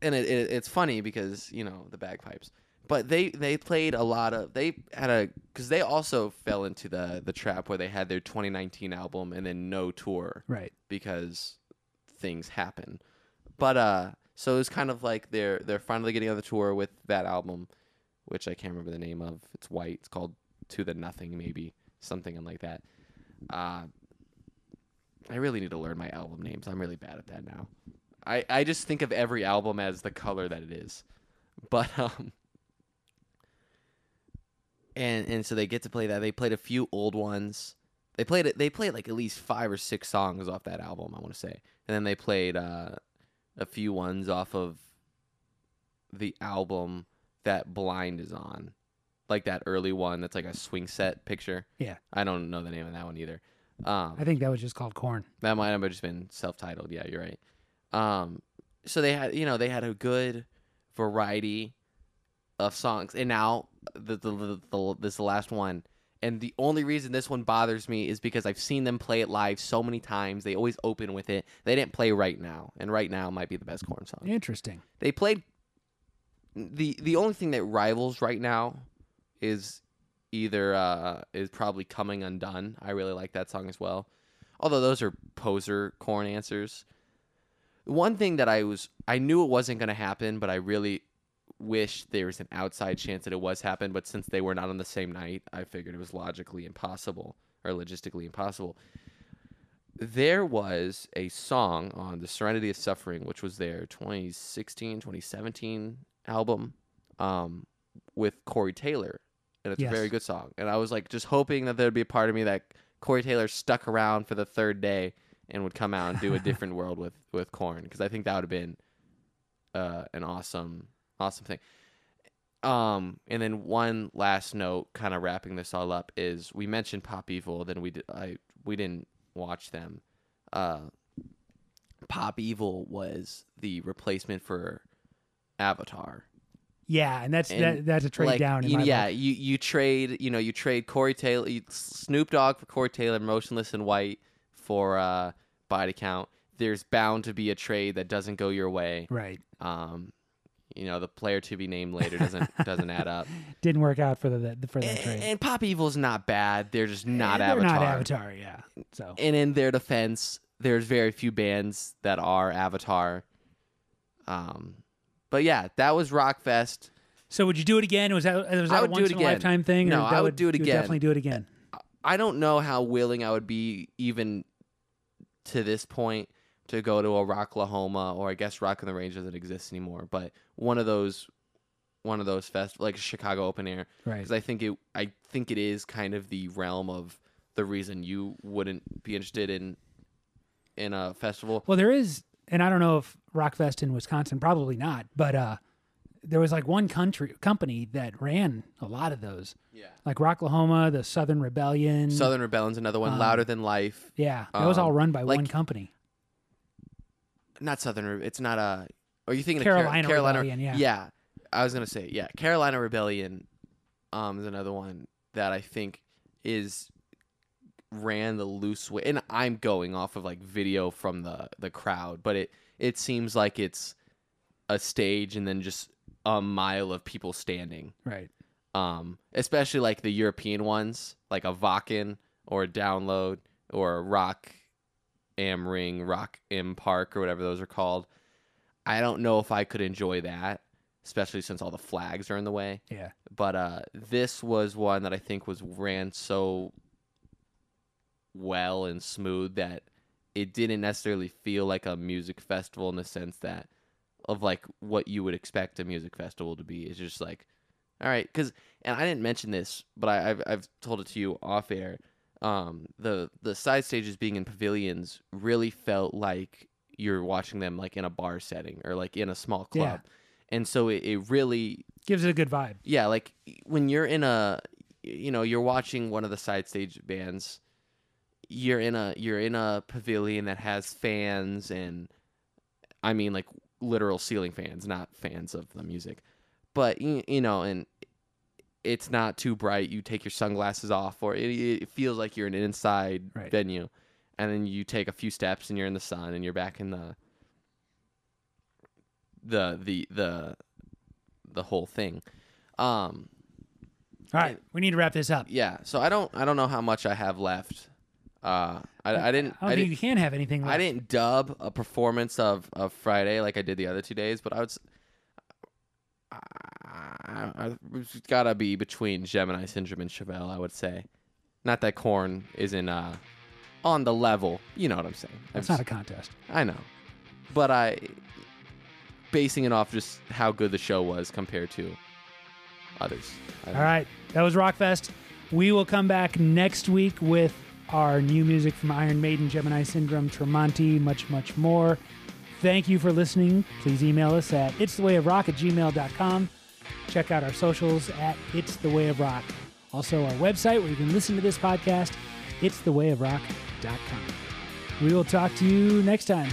and it, it, it's funny because you know the bagpipes. But they they played a lot of they had a because they also fell into the the trap where they had their 2019 album and then no tour Right. because things happen. But uh so it was kind of like they're they're finally getting on the tour with that album, which I can't remember the name of. It's white. It's called To the Nothing, maybe something like that. Uh, I really need to learn my album names. I'm really bad at that now. I I just think of every album as the color that it is, but um. And and so they get to play that. They played a few old ones. They played it. They played like at least five or six songs off that album. I want to say, and then they played uh, a few ones off of the album that Blind is on, like that early one that's like a swing set picture. Yeah. I don't know the name of that one either. Um, I think that was just called Korn. that might have just been self-titled. Yeah, you're right. Um, so they had, you know, they had a good variety of songs, and now the the, the, the this last one. And the only reason this one bothers me is because I've seen them play it live so many times. They always open with it. They didn't play right now, and right now might be the best Korn song. Interesting. They played the the only thing that rivals right now is either uh is probably coming undone. I really like that song as well. Although those are poser Korn answers. One thing that I was I knew it wasn't going to happen, but I really wish there was an outside chance that it was happen, but since they were not on the same night, I figured it was logically impossible or logistically impossible. There was a song on The Serenity of Suffering, which was their 2016, 2017 album um, with Corey Taylor. And it's Yes. a very good song. And I was like just hoping that there'd be a part of me that Corey Taylor stuck around for the third day and would come out and do a different world with, with Korn because I think that would have been uh, an awesome, awesome thing. Um, and then one last note, kind of wrapping this all up, is we mentioned Pop Evil. Then we did, I we didn't watch them. Uh, Pop Evil was the replacement for Avatar. Yeah, and that's And, that, that's a trade like, down. Yeah, you you trade you know you trade Corey Taylor, Snoop Dogg for Corey Taylor, Motionless in White for uh, Body Count. There's bound to be a trade that doesn't go your way. Right. Um, you know the player to be named later doesn't doesn't add up. Didn't work out for the, the for that And, trade. and Pop Evil's not bad. They're just not They're Avatar. Not Avatar. Yeah. So And in their defense, there's very few bands that are Avatar. Um, but yeah, that was Rockfest. so would you do it again? Was that was that a would once in a lifetime thing? No, or I that would do it again. Definitely do it again. I don't know how willing I would be even to this point to go to a Rocklahoma or I guess Rock on the Range doesn't exist anymore, but one of those one of those fest like Chicago Open Air Right. because I think it I think it is kind of the realm of the reason you wouldn't be interested in in a festival. Well, there is, and I don't know if Rockfest in Wisconsin, probably not, but uh, there was like one country company that ran a lot of those, Yeah. like Rocklahoma, the Southern Rebellion. Southern Rebellion's another one, Louder Than Life. yeah, that was all um, run by like- one company. Not Southern. Re- It's not a. Are you thinking Carolina of Car- Carolina Rebellion, yeah. Yeah, I was gonna say yeah. Carolina Rebellion, um, is another one that I think is ran the loose way, and I'm going off of like video from the the crowd, but it it seems like it's a stage and then just a mile of people standing. Right. um, especially like the European ones, like a Wacken or a Download or a Rock Am Ring, Rock im Park or whatever those are called. I don't know if I could enjoy that, especially since all the flags are in the way. Yeah. But uh, this was one that I think was ran so well and smooth that it didn't necessarily feel like a music festival in the sense that of like what you would expect a music festival to be. It's just like, all right, because and I didn't mention this, but I, I've I've told it to you off air. Um, the the side stages being in pavilions really felt like you're watching them like in a bar setting or like in a small Yeah. club, and so it, it really Gives it a good vibe. yeah, like when you're in a, you know, you're watching one of the side stage bands. You're in a you're in a pavilion that has fans and, I mean like literal ceiling fans, not fans of the music, but you, you know, and it's not too bright. You take your sunglasses off, or it, it feels like you're in an inside Right. venue, and then you take a few steps and you're in the sun and you're back in the the the the the whole thing. Um, All right, we need to wrap this up. yeah. So I don't I don't know how much I have left. Uh, I, I didn't I don't I, think didn't you can have anything left. I didn't dub a performance of of Friday like I did the other two days, but I would. I, it's gotta be between Gemini Syndrome and Chevelle. I would say, not that Korn isn't uh on the level. You know what I'm saying? That's I'm not a contest. I know, but I basing it off just how good the show was compared to others. All right, that was Rockfest. We will come back next week with our new music from Iron Maiden, Gemini Syndrome, Tremonti, much, much more. Thank you for listening. Please email us at it's the way of rock at gmail.com. Check out our socials at it's the way of rock. Also, our website where you can listen to this podcast, it's the way of rock.com. We will talk to you next time.